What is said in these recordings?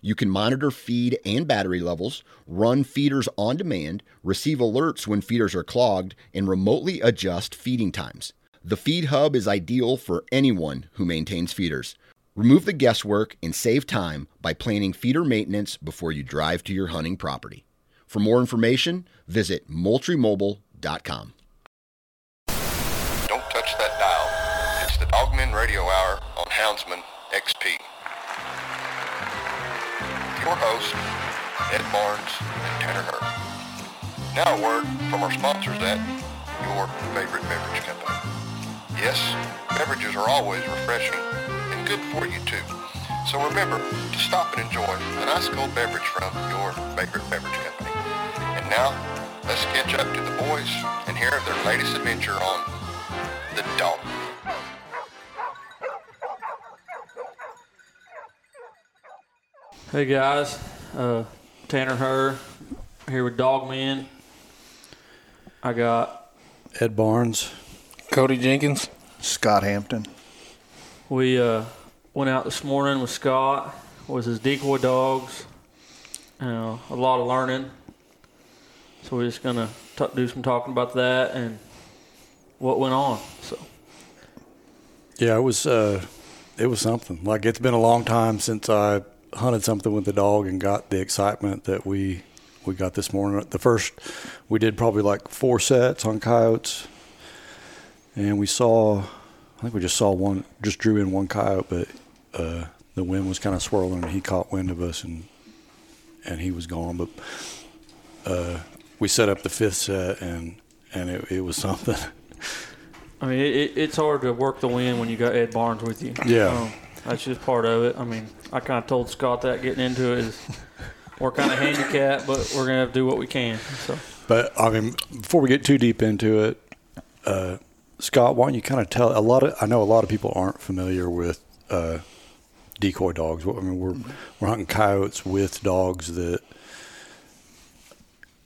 you can monitor feed and battery levels, run feeders on demand, receive alerts when feeders are clogged, and remotely adjust feeding times. The Feed Hub is ideal for anyone who maintains feeders. Remove the guesswork and save time by planning feeder maintenance before you drive to your hunting property. For more information, visit moultriemobile.com. Don't touch that dial. It's the Dogman Radio Hour on Houndsman XP. Your host, Ed Barnes and Tanner Hurd. Now a word from our sponsors at your favorite beverage company. Yes, beverages are always refreshing and good for you too. So remember to stop and enjoy an ice cold beverage from your favorite beverage company. And now, let's catch up to the boys and hear of their latest adventure on the Dog. Hey guys, uh, Tanner Hurd here with Dogman. I got Ed Barnes. Cody Jenkins. Scott Hampton. we uh, went out this morning with Scott with his decoy dogs. Uh, a lot of learning, so we're just gonna t- do some talking about that and what went on. So Yeah, it was uh, it was something. Like it's been a long time since I hunted something with the dog and got the excitement that we we got this morning. The first we did probably like four sets on coyotes, and we saw. I think we just saw one, just drew in one coyote, but uh, the wind was kind of swirling, and he caught wind of us, and and he was gone. But uh, we set up the fifth set, and and it, it was something. I mean, it, it, it's hard to work the wind when you got Ed Barnes with you. Yeah. Um, that's just part of it. I mean, I kind of told Scott that getting into it is we're kind of handicapped, but we're gonna have to do what we can. So. But I mean, before we get too deep into it, uh, Scott, why don't you kind of tell a lot of? I know a lot of people aren't familiar with uh, decoy dogs. I mean, we're we're hunting coyotes with dogs that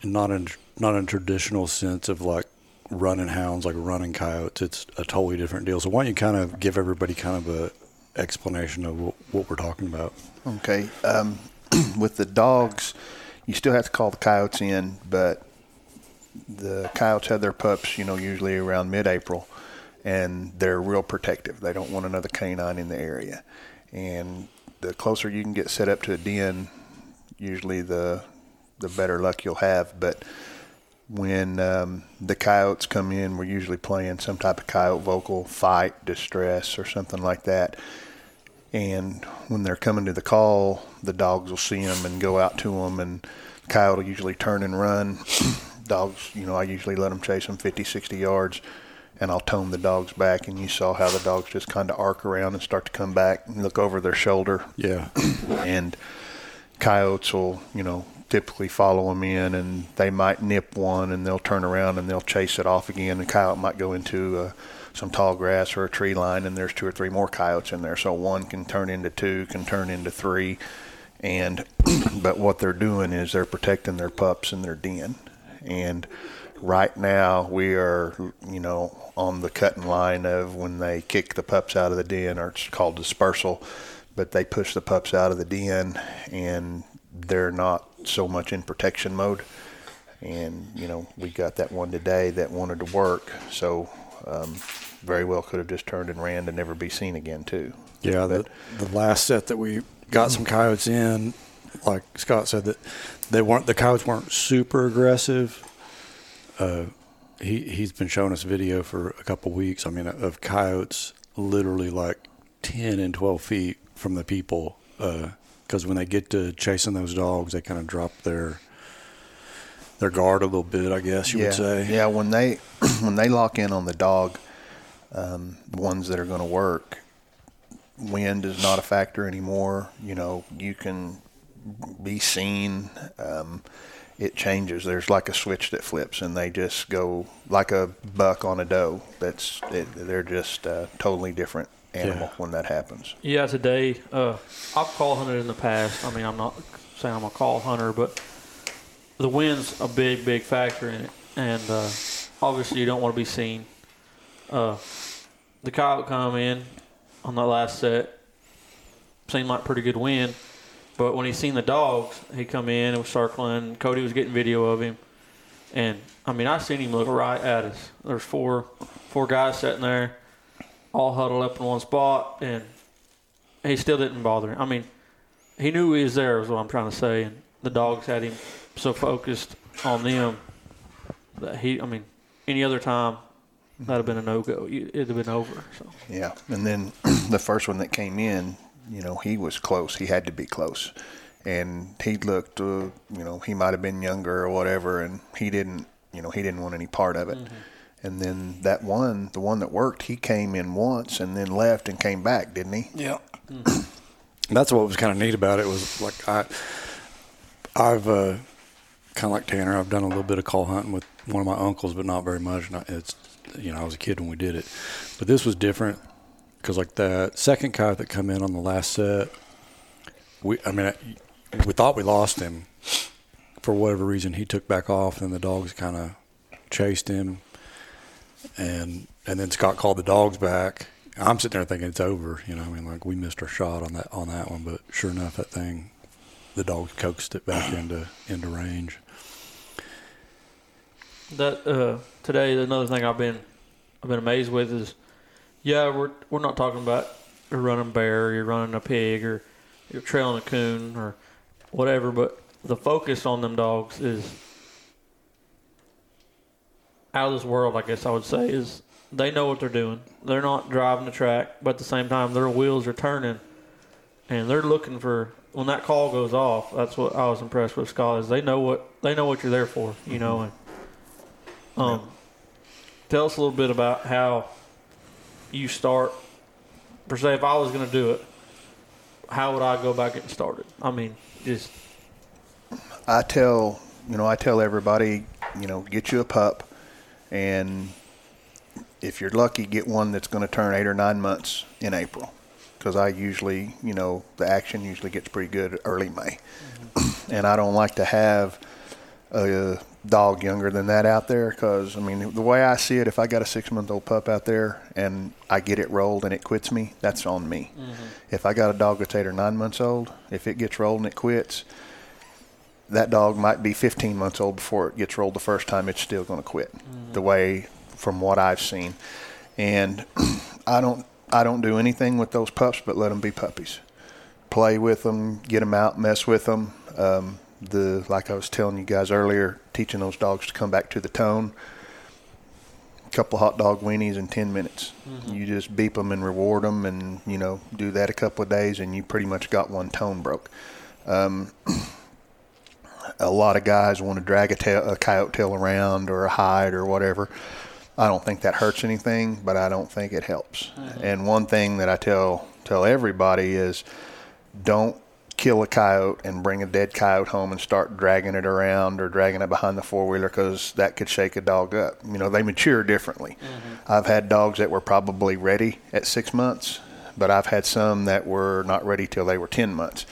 not in not in traditional sense of like running hounds, like running coyotes. It's a totally different deal. So why don't you kind of give everybody kind of a explanation of what, what we're talking about? Okay. Um, with the dogs, you still have to call the coyotes in, but the coyotes have their pups, you know, usually around mid-April, and they're real protective. They don't want another canine in the area, and the closer you can get set up to a den, usually the the better luck you'll have. But when um, the coyotes come in, we're usually playing some type of coyote vocal, fight, distress, or something like that. And when they're coming to the call, the dogs will see them and go out to them, and coyote will usually turn and run. dogs, you know, I usually let them chase them 50, 60 yards, and I'll tone the dogs back. And you saw how the dogs just kind of arc around and start to come back and look over their shoulder. Yeah, and coyotes will, you know, typically follow them in, and they might nip one, and they'll turn around and they'll chase it off again. And coyote might go into uh, some tall grass or a tree line, and there's two or three more coyotes in there. So one can turn into two, can turn into three, and but what they're doing is they're protecting their pups in their den. And right now we are, you know, on the cutting line of when they kick the pups out of the den, or it's called dispersal. But they push the pups out of the den, and they're not so much in protection mode. And you know, we got that one today that wanted to work, so um, very well could have just turned and ran to never be seen again too. yeah. The, the last set that we got some coyotes in, like Scott said that they weren't the coyotes weren't super aggressive. Uh, he he's been showing us video for a couple weeks. I mean, of coyotes literally like ten and twelve feet from the people. Because when they get to chasing those dogs, they kind of drop their their guard a little bit. I guess you yeah, would say. yeah. When they when they lock in on the dog, um, the ones that are going to work, wind is not a factor anymore. You know, you can be seen. Um, it changes. There's like a switch that flips, and they just go like a buck on a doe. That's it, they're just a totally different animal Yeah. when that happens. Yeah, today uh, I've call hunted in the past. I mean, I'm not saying I'm a call hunter, but the wind's a big, big factor in it, and uh, obviously you don't want to be seen. Uh, the coyote come in on that last set, seemed like pretty good wind, but when he seen the dogs, he come in and was circling. Cody was getting video of him, and I mean, I seen him look right at us. There's four, four guys sitting there all huddled up in one spot, and he still didn't bother. him. I mean, he knew he was there, is what I'm trying to say, and the dogs had him so focused on them that he, I mean, any other time that'd have been a no go. It'd have been over. So Yeah, and then the first one that came in, you know, he was close. He had to be close, and he looked, uh, you know, he might have been younger or whatever, and he didn't, you know, he didn't want any part of it. And then that one, the one that worked, he came in once and then left and came back, didn't he? Yeah. That's what was kind of neat about it was like I, I've uh, kind of like Tanner. I've done a little bit of call hunting with one of my uncles, but not very much. Not, it's you know I was a kid when we did it, but this was different because like that second coyote that come in on the last set, we I mean we thought we lost him for whatever reason. He took back off, and the dogs kind of chased him, and and then Scott called the dogs back. I'm sitting there thinking it's over. You know, I mean, like we missed our shot on that on that one, but sure enough, that thing, the dogs coaxed it back into into range. that uh, today, another thing I've been I've been amazed with is, yeah, we're we're not talking about you're running bear, you're running a pig, or you're trailing a coon or whatever, but the focus on them dogs is out of this world. I guess I would say is they know what they're doing. They're not driving the track, but at the same time, their wheels are turning, and they're looking for when that call goes off. That's what I was impressed with Scott is they know what they know what you're there for, you know. And um, tell us a little bit about how you start. Per se, if I was going to do it, how would I go about getting started? I mean, just I tell you know I tell everybody you know get you a pup, and if you're lucky, get one that's going to turn eight or nine months in April, because I usually you know the action usually gets pretty good early May, and I don't like to have a dog younger than that out there because I mean the way I see it, if I got a six month old pup out there and I get it rolled and it quits me, that's on me. Mm-hmm. If I got a dog that's eight or nine months old, if it gets rolled and it quits, that dog might be 15 months old before it gets rolled the first time. It's still going to quit. The mm-hmm. way from what I've seen, and I don't I don't do anything with those pups but let them be puppies. Play with them, get them out, mess with them. Um, the like I was telling you guys earlier, teaching those dogs to come back to the tone. A couple hot dog weenies in 10 minutes. Mm-hmm. You just beep them and reward them, and you know do that a couple of days, and you pretty much got one tone broke um, a lot of guys want to drag a, tail, a coyote tail around or a hide or whatever. I don't think that hurts anything, but I don't think it helps. Mm-hmm. And one thing that I tell tell everybody is, don't kill a coyote and bring a dead coyote home and start dragging it around or dragging it behind the four wheeler because that could shake a dog up. You know, they mature differently. Mm-hmm. I've had dogs that were probably ready at six months, but I've had some that were not ready till they were 10 months.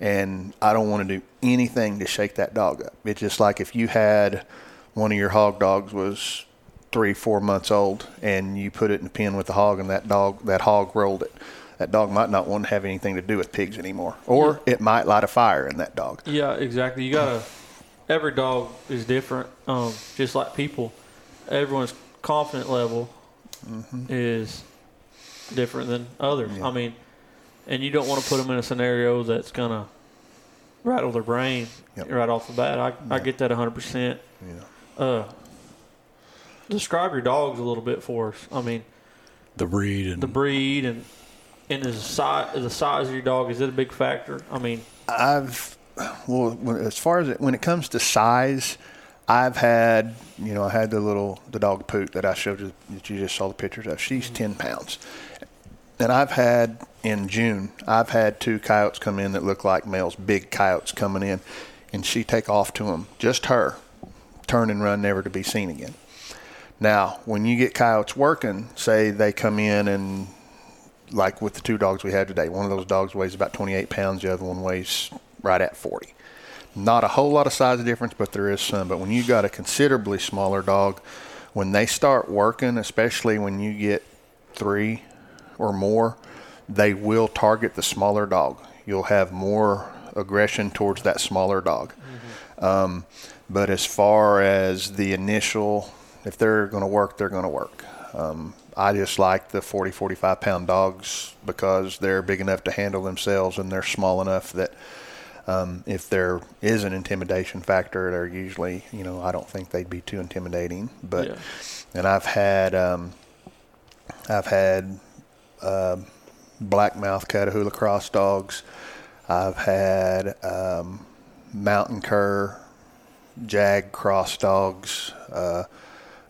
And I don't want to do anything to shake that dog up. It's just like if you had one of your hog dogs was three, four months old, and you put it in a pen with the hog, and that dog, that hog rolled it. That dog might not want to have anything to do with pigs anymore, or it might light a fire in that dog. Yeah, exactly. You gotta. Every dog is different. Um, just like people, everyone's confident level is different than others. I mean, and you don't want to put them in a scenario that's gonna rattle their brain Yep. right off the bat. I, I get that 100%. Yeah. Uh, describe your dogs a little bit for us. I mean, The breed and the breed and and is the size, the size of your dog, is it a big factor? I mean, I've well, as far as it, when it comes to size, I've had you know I had the little the dog poot that I showed you that you just saw the pictures of. She's ten pounds, and I've had in June I've had two coyotes come in that look like males, big coyotes coming in, and she take off to them, just her, turn and run, never to be seen again. Now, when you get coyotes working, say they come in and like with the two dogs we had today. One of those dogs weighs about 28 pounds. The other one weighs right at 40. Not a whole lot of size difference, but there is some. But when you got a considerably smaller dog, when they start working, especially when you get three or more, they will target the smaller dog. You'll have more aggression towards that smaller dog. Um, but as far as the initial, if they're going to work, they're going to work. Um, I just like the 40, 45 pound dogs because they're big enough to handle themselves and they're small enough that um, if there is an intimidation factor, they're usually, you know, I don't think they'd be too intimidating. But, Yeah. and I've had, um, I've had uh, blackmouth Catahoula cross dogs. I've had um, mountain cur, jag cross dogs. Uh,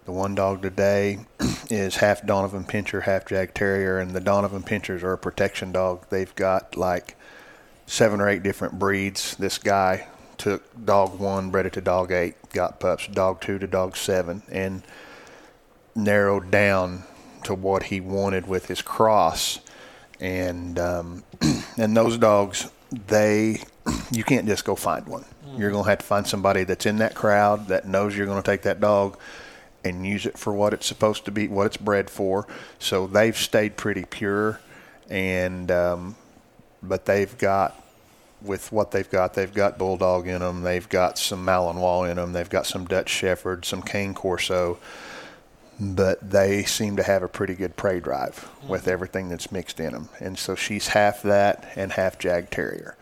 the one dog today is half Donovan Pinscher, half Jag Terrier, and the Donovan Pinschers are a protection dog. They've got like seven or eight different breeds. This guy took dog one, bred it to dog eight, got pups, dog two to dog seven, and narrowed down to what he wanted with his cross. And um, and those dogs, they you can't just go find one. You're gonna have to find somebody that's in that crowd that knows you're gonna take that dog and use it for what it's supposed to be, what it's bred for. So they've stayed pretty pure, and um, but they've got with what they've got, they've got bulldog in them, they've got some Malinois in them, they've got some Dutch Shepherd, some Cane Corso, but they seem to have a pretty good prey drive with everything that's mixed in them. And so she's half that and half Jag Terrier,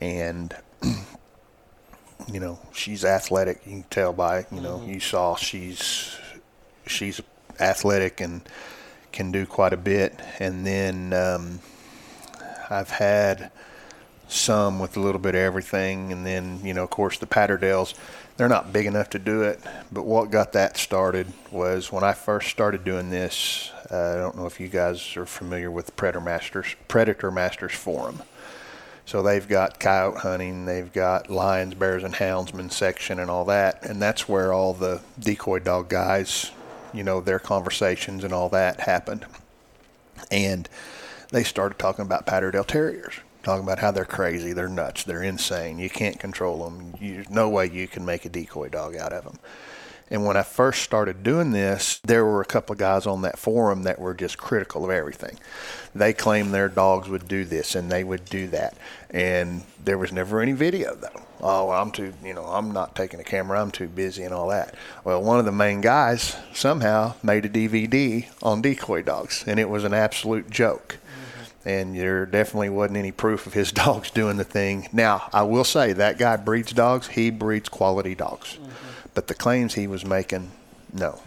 and you know she's athletic. You can tell by you know you saw she's she's athletic and can do quite a bit. And then um, I've had some with a little bit of everything, and then you know of course the Patterdales. They're not big enough to do it, but what got that started was when I first started doing this. Uh, I don't know if you guys are familiar with Predator Masters Predator Masters Forum. So they've got coyote hunting, they've got lions, bears, and houndsmen section and all that, and that's where all the decoy dog guys, you know, their conversations and all that happened. And they started talking about Patterdale Terriers, talking about how they're crazy, they're nuts, they're insane, you can't control them, there's no way you can make a decoy dog out of them. And when I first started doing this, there were a couple of guys on that forum that were just critical of everything. They claimed their dogs would do this and they would do that. And there was never any video though. Oh, I'm too, you know, I'm not taking a camera. I'm too busy and all that. Well, one of the main guys somehow made a DVD on decoy dogs and it was an absolute joke. And there definitely wasn't any proof of his dogs doing the thing. Now, I will say that guy breeds dogs. He breeds quality dogs. But the claims he was making, no,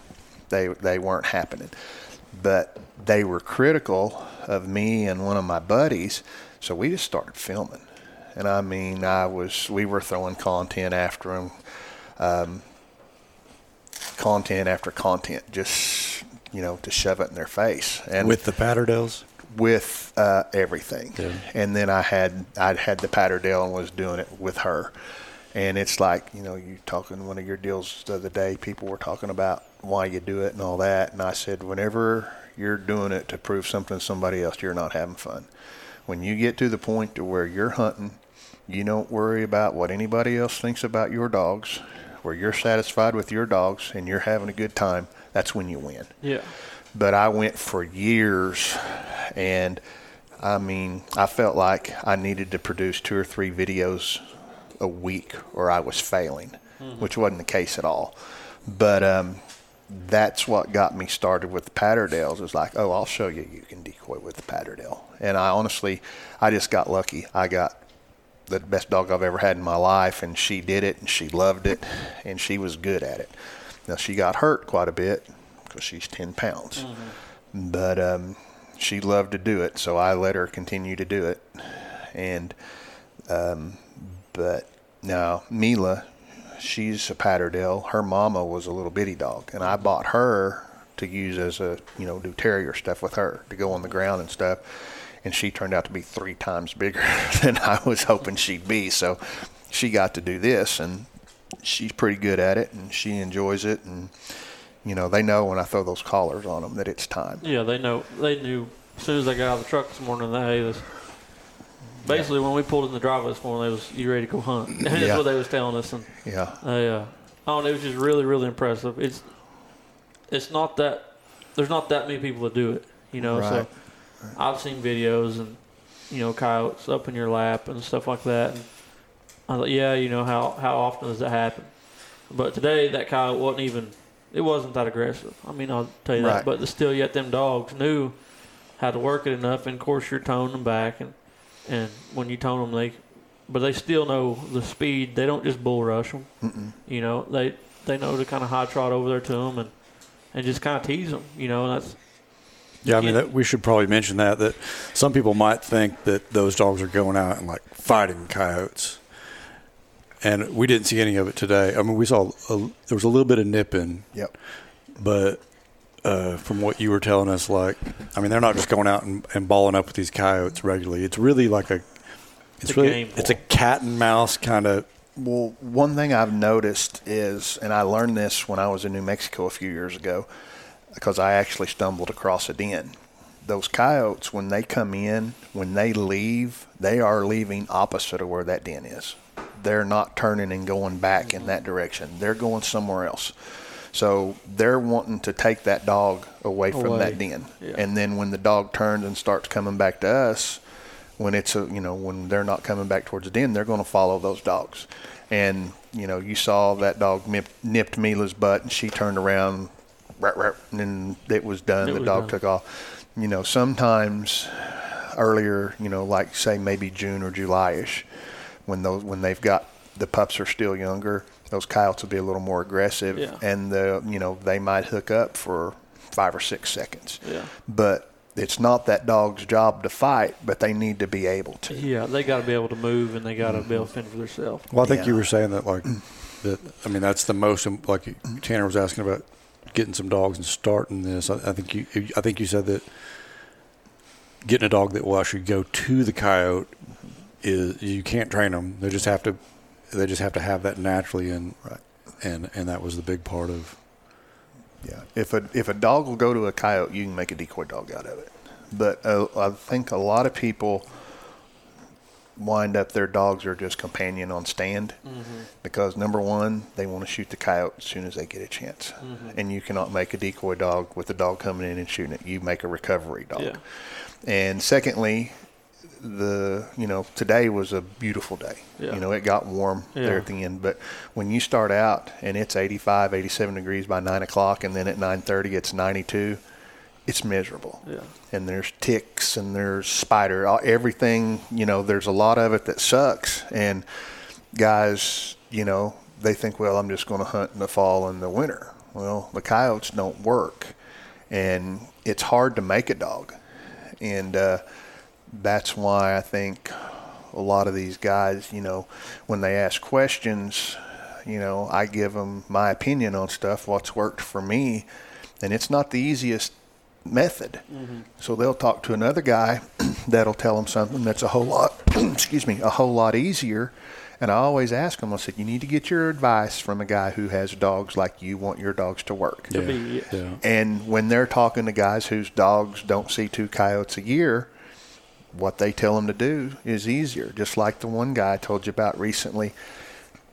they they weren't happening. But they were critical of me and one of my buddies, so we just started filming. And I mean, I was we were throwing content after him, um, content after content, just you know to shove it in their face. And with the Patterdales. With uh, everything. Yeah. And then I had I had the Patterdale and was doing it with her. And it's like you know you talking one of your deals the other day. People were talking about why you do it and all that. And I said whenever you're doing it to prove something to somebody else, you're not having fun. When you get to the point to where you're hunting, you don't worry about what anybody else thinks about your dogs. Where you're satisfied with your dogs and you're having a good time, that's when you win yeah. But I went for years and I mean, I felt like I needed to produce two or three videos a week or I was failing, which wasn't the case at all. But um, that's what got me started with the Patterdales. Is like, oh, I'll show you you can decoy with the Patterdale. And I honestly, I just got lucky. I got the best dog I've ever had in my life, and she did it, and she loved it, and she was good at it. Now she got hurt quite a bit because she's ten pounds, but um, she loved to do it, so I let her continue to do it, and um, but now Mila, she's a Patterdale. Her mama was a little bitty dog, and I bought her to use as a you know do terrier stuff with her to go on the ground and stuff. And she turned out to be three times bigger than I was hoping she'd be. So she got to do this, and she's pretty good at it, and she enjoys it. And you know they know when I throw those collars on them that it's time. Yeah, they know. They knew as soon as they got out of the truck this morning that hey, this. Basically, when we pulled in the driveway this morning, they was you ready to go hunt. That's Yeah. what they was telling us, and Yeah, they, uh, oh, it was just really, really impressive. It's, it's not that there's not that many people that do it, you know. Right. So, I've seen videos and you know coyotes up in your lap and stuff like that, and I thought, yeah, you know how how often does that happen? But today that coyote wasn't even. It wasn't that aggressive. I mean, I'll tell you Right. that. But still, yet them dogs knew how to work it enough, and of course you're toning them back, and and when you tone them, they, but they still know the speed. They don't just bull rush them. Mm-mm. You know, they they know to kind of high trot over there to them and and just kind of tease them. You know, and that's Yeah, I mean, that, we should probably mention that that some people might think that those dogs are going out and like fighting coyotes, and we didn't see any of it today. I mean, we saw a, there was a little bit of nipping, yep, but uh, from what you were telling us, like, I mean, they're not just going out and, and balling up with these coyotes regularly. It's really like a, it's a really, game it's a cat and mouse kind of. Well, one thing I've noticed is, and I learned this when I was in New Mexico a few years ago, because I actually stumbled across a den. Those coyotes, when they come in, when they leave, they are leaving opposite of where that den is. They're not turning and going back in that direction. They're going somewhere else. So they're wanting to take that dog away from Away. that den. Yeah. And then when the dog turns and starts coming back to us, when it's a you know when they're not coming back towards the den, they're going to follow those dogs. And you know you saw that dog nip, nipped Mila's butt, and she turned around, rah, rah, and then it was done. It the was dog done. took off. You know sometimes earlier, you know like say maybe June or July-ish, when those when they've got the pups are still younger, those coyotes will be a little more aggressive, Yeah. and the you know they might hook up for five or six seconds yeah, but it's not that dog's job to fight, but they need to be able to. yeah. They got to be able to move and they got to be able to fend for themselves. Well, I think you were saying that like that. I mean, that's the most like Tanner was asking about getting some dogs and starting this. I, I think you. I think you said that getting a dog that will actually go to the coyote is you can't train them. They just have to. They just have to have that naturally, and Right. and and that was the big part of. Yeah. If a if a dog will go to a coyote, you can make a decoy dog out of it. But uh, I think a lot of people wind up their dogs are just companion on stand because number one, they want to shoot the coyote as soon as they get a chance, and you cannot make a decoy dog with the dog coming in and shooting it. You make a recovery dog. Yeah. And secondly, the you know today was a beautiful day. Yeah. You know it got warm Yeah. there at the end, but when you start out and it's 85, 87 degrees by nine o'clock, and then at 9:30 it's 92, it's miserable. Yeah. And there's ticks and there's spider, everything. You know, there's a lot of it that sucks. And guys, you know, they think, well, I'm just going to hunt in the fall and the winter. Well, the coyotes don't work, and it's hard to make a dog, and uh, that's why I think a lot of these guys, you know, when they ask questions, you know, I give them my opinion on stuff, what's worked for me, and it's not the easiest method. Mm-hmm. So they'll talk to another guy that'll tell them something that's a whole lot, excuse me, a whole lot easier. And I always ask them, I said, you need to get your advice from a guy who has dogs like you want your dogs to work. To be, yeah. And when they're talking to guys whose dogs don't see two coyotes a year, what they tell them to do is easier. Just like the one guy I told you about recently,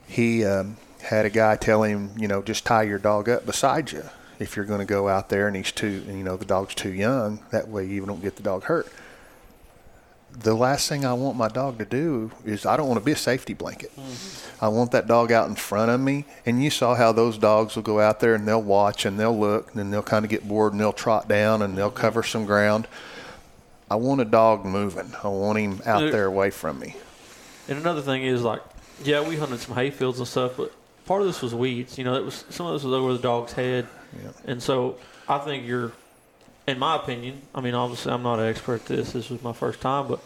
he um, had a guy tell him, you know, just tie your dog up beside you if you're going to go out there and he's too, and you know, the dog's too young. That way you don't get the dog hurt. The last thing I want my dog to do is I don't want to be a safety blanket. I want that dog out in front of me. And you saw how those dogs will go out there and they'll watch and they'll look and then they'll kind of get bored and they'll trot down and they'll cover some ground. I want a dog moving. I want him out There- there away from me. And another thing is like, yeah, we hunted some hay fields and stuff, but part of this was weeds. You know, it was some of this was over the dog's head, and so I think you're, in my opinion. I mean, obviously, I'm not an expert at this. This was my first time, but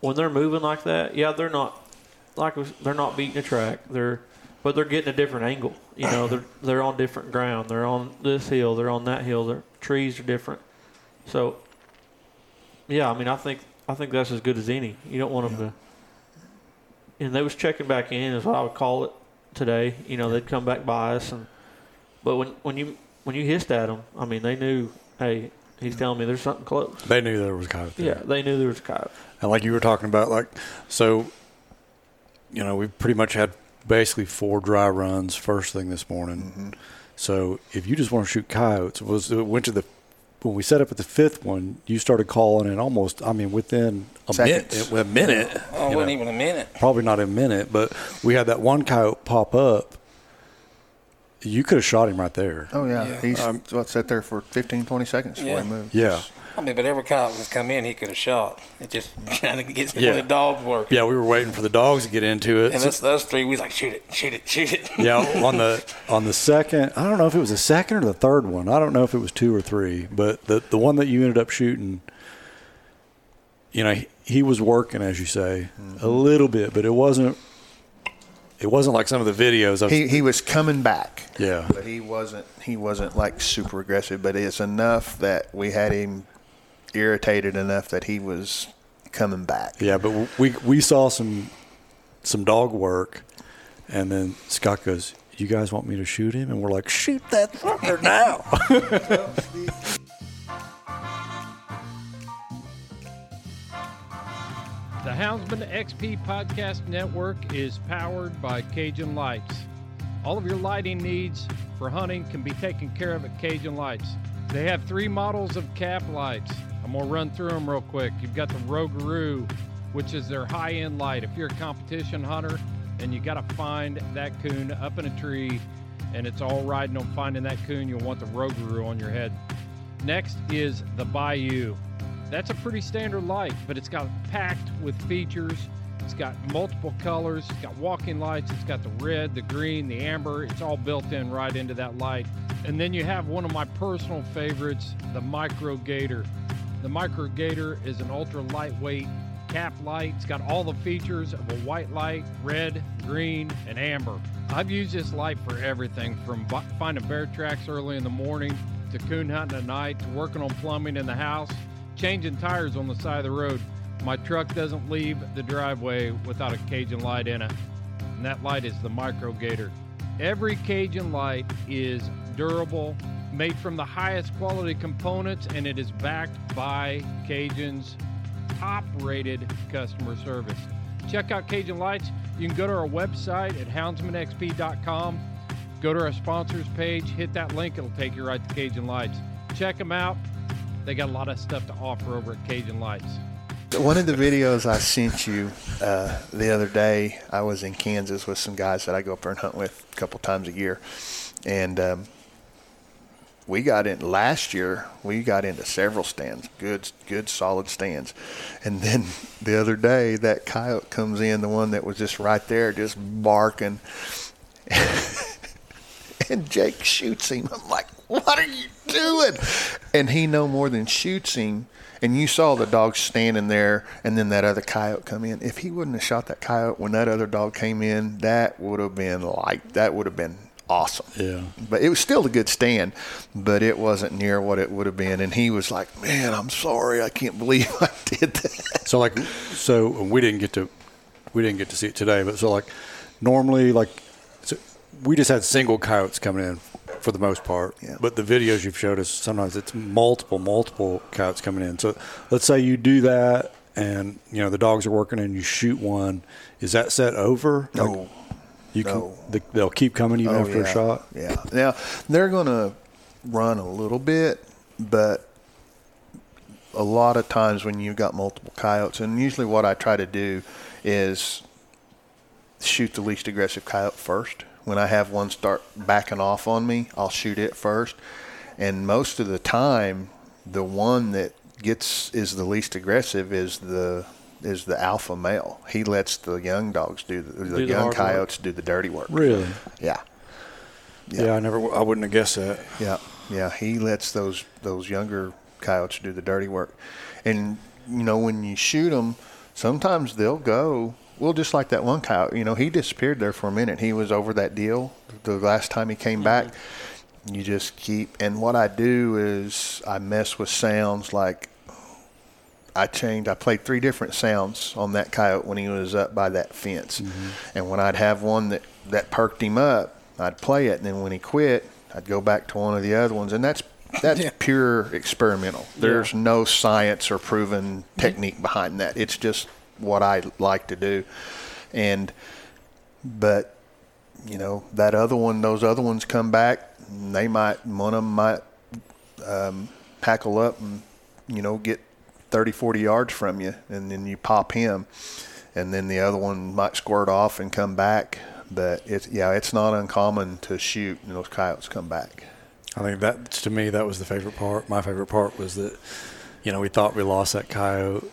when they're moving like that, yeah, they're not like they're not beating a track. They're but they're getting a different angle. You know, they're they're on different ground. They're on this hill. They're on that hill. Their trees are different. So, yeah, I mean, I think I think that's as good as any. You don't want them to. And they was checking back in, is what I would call it today. You know, they'd come back by us, and but when when you when you hissed at them, I mean, they knew, hey, he's telling me there's something close. They knew there was a coyote there. Yeah, they knew there was a coyote. And like you were talking about, like, so, you know, we pretty much had basically four dry runs first thing this morning. Mm-hmm. So if you just want to shoot coyotes, it was it went to the when we set up at the fifth one, you started calling in almost. I mean, within a Seconds. minute, a minute, Oh, it wasn't know, even a minute. probably not a minute, but we had that one coyote pop up. You could have shot him right there. Oh yeah, Yeah. he's um, what sat there for 15, 20 seconds before Yeah. he moved. Yeah. I mean, but every coyote was come in, he could have shot. It just trying to get Yeah. the dogs working. Yeah, we were waiting for the dogs to get into it. And So- us, us three, we was like, shoot it, shoot it, shoot it. yeah, on the on the second, I don't know if it was the second or the third one. I don't know if it was two or three, but the the one that you ended up shooting, you know, he, he was working as you say mm-hmm. a little bit, but it wasn't. It wasn't like some of the videos. Of, He he was coming back. Yeah. but he wasn't he wasn't like super aggressive. But it's enough that we had him irritated enough that he was coming back. yeah, but we we saw some some dog work, and then Scott goes, "You guys want me to shoot him?" And we're like, "Shoot that fucker now!" The Houndsman XP Podcast Network is powered by Cajun Lights. All of your lighting needs for hunting can be taken care of at Cajun Lights. They have three models of cap lights. I'm going to run through them real quick. You've got the Rougarou, which is their high end light. If you're a competition hunter and you got to find that coon up in a tree and it's all riding on finding that coon, you'll want the Rougarou on your head. Next is the Bayou. That's a pretty standard light, but it's got packed with features. It's got multiple colors. It's got walking lights. It's got the red, the green, the amber. It's all built in right into that light. And then you have one of my personal favorites, the Micro Gator. The Micro Gator is an ultra lightweight cap light. It's got all the features of a white light, red, green, and amber. I've used this light for everything from finding bear tracks early in the morning to coon hunting at night to working on plumbing in the house, changing tires on the side of the road. My truck doesn't leave the driveway without a Cajun light in it, and that light is the Micro Gator. Every Cajun light is durable, made from the highest quality components, and it is backed by Cajun's top rated customer service. Check out Cajun Lights. You can go to our website at houndsmanxp.com. Go to our sponsors page, hit that link, it'll take you right to Cajun Lights. Check them out. They got a lot of stuff to offer over at Cajun Lights. One of the videos I sent you uh, the other day, I was in Kansas with some guys that I go up there and hunt with a couple times a year, and um, we got in last year. We got into several stands, good, good, solid stands, and then the other day that coyote comes in, the one that was just right there, just barking, and Jake shoots him. I'm like, what are you doing? And he no more than shoots him. And you saw the dog standing there, and then that other coyote come in. If he wouldn't have shot that coyote when that other dog came in, that would have been like that would have been awesome. Yeah. But it was still a good stand, but it wasn't near what it would have been. And he was like, "Man, I'm sorry. I can't believe I did that." So like, so we didn't get to, we didn't get to see it today. But so like, normally like, so we just had single coyotes coming in for the most part. Yeah. But the videos you've showed us, sometimes it's multiple, multiple coyotes coming in. So let's say you do that, and you know the dogs are working, and you shoot one. Is that set over? Like, No. You No. can. They'll keep coming even Oh, after yeah. a shot. Yeah. Now they're going to run a little bit, but a lot of times when you've got multiple coyotes, and usually what I try to do is shoot the least aggressive coyote first. When I have one start backing off on me, I'll shoot it first. And most of the time, the one that gets is the least aggressive is the is the alpha male. He lets the young dogs do the, the Do the young work. coyotes do the dirty work. Really? Yeah. Yeah. I never. I wouldn't have guessed that. Yeah, yeah. He lets those those younger coyotes do the dirty work, and you know when you shoot them, sometimes they'll go. Well, just like that one coyote, you know, he disappeared there for a minute. He was over that deal the last time he came back. Mm-hmm. You just keep, and what I do is I mess with sounds like I changed. I played three different sounds on that coyote when he was up by that fence, and when I'd have one that that perked him up, I'd play it, and then when he quit, I'd go back to one of the other ones, and that's that's Yeah. pure experimental. There's no science or proven technique behind that. It's just what I like to do, and but you know that other one, those other ones come back, they might one of them might um, hackle up and you know get 30, 40 yards from you, and then you pop him, and then the other one might squirt off and come back. But it's yeah, it's not uncommon to shoot and those coyotes come back. I think that to me that was the favorite part. My favorite part was that, you know, we thought we lost that coyote,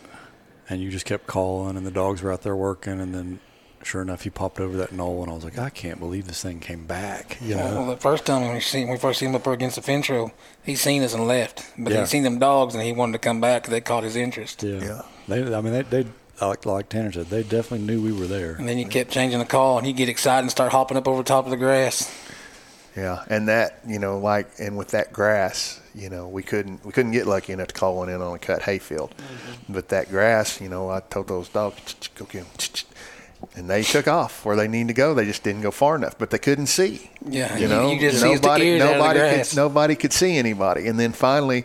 and you just kept calling, and the dogs were out there working, and then sure enough, he popped over that knoll, and I was like, I can't believe this thing came back. You know, Well, the first time we, seen, we first seen him up there against the fence row, he seen us and left. But Yeah. he seen them dogs and he wanted to come back 'cause they caught his interest. yeah. Yeah. They, I mean, they, they like like Tanner said, they definitely knew we were there. And then you kept changing the call and he'd get excited and start hopping up over the top of the grass. Yeah, and that you know, like, and with that grass, you know, we couldn't we couldn't get lucky enough to call one in on a cut hayfield, mm-hmm. but that grass, you know, I told those dogs, "Ch-ch, go get 'em," and they took off where they needed to go. They just didn't go far enough, but they couldn't see. Yeah, you you- know, you just see the nobody ears out of the nobody could nobody could see anybody, and then finally.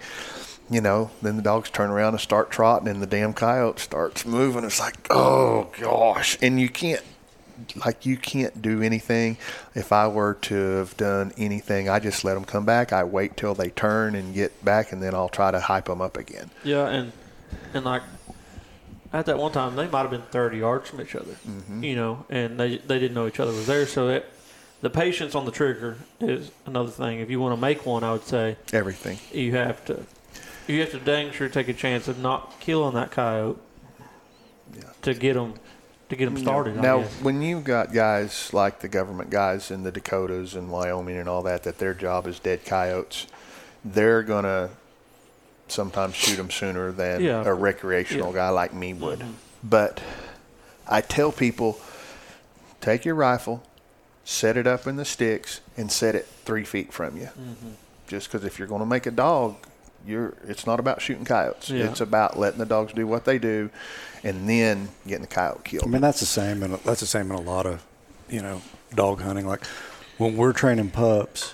You know, then the dogs turn around and start trotting, and the damn coyote starts moving. It's like, oh gosh! And you can't like you can't do anything. If I were to have done anything, I just let them come back. I wait till they turn and get back, and then I'll try to hype them up again. Yeah, and and like at that one time, they might have been 30 yards from each other, Mm-hmm. you know, and they they didn't know each other was there. So it, the patience on the trigger is another thing. If you want to make one, I would say Everything. you have to you have to dang sure take a chance of not killing that coyote to get them to get them started. Now, when you've got guys like the government guys in the Dakotas and Wyoming and all that, that their job is dead coyotes, they're gonna sometimes shoot them sooner than Yeah. a recreational Yeah. guy like me would. Mm-hmm. But I tell people, take your rifle, set it up in the sticks, and set it three feet from you. Mm-hmm. Just because if you're going to make a dog, you're it's not about shooting coyotes. Yeah. It's about letting the dogs do what they do, and then getting the coyote killed. I mean, that's the same, and that's the same in a lot of, you know, dog hunting. Like when we're training pups,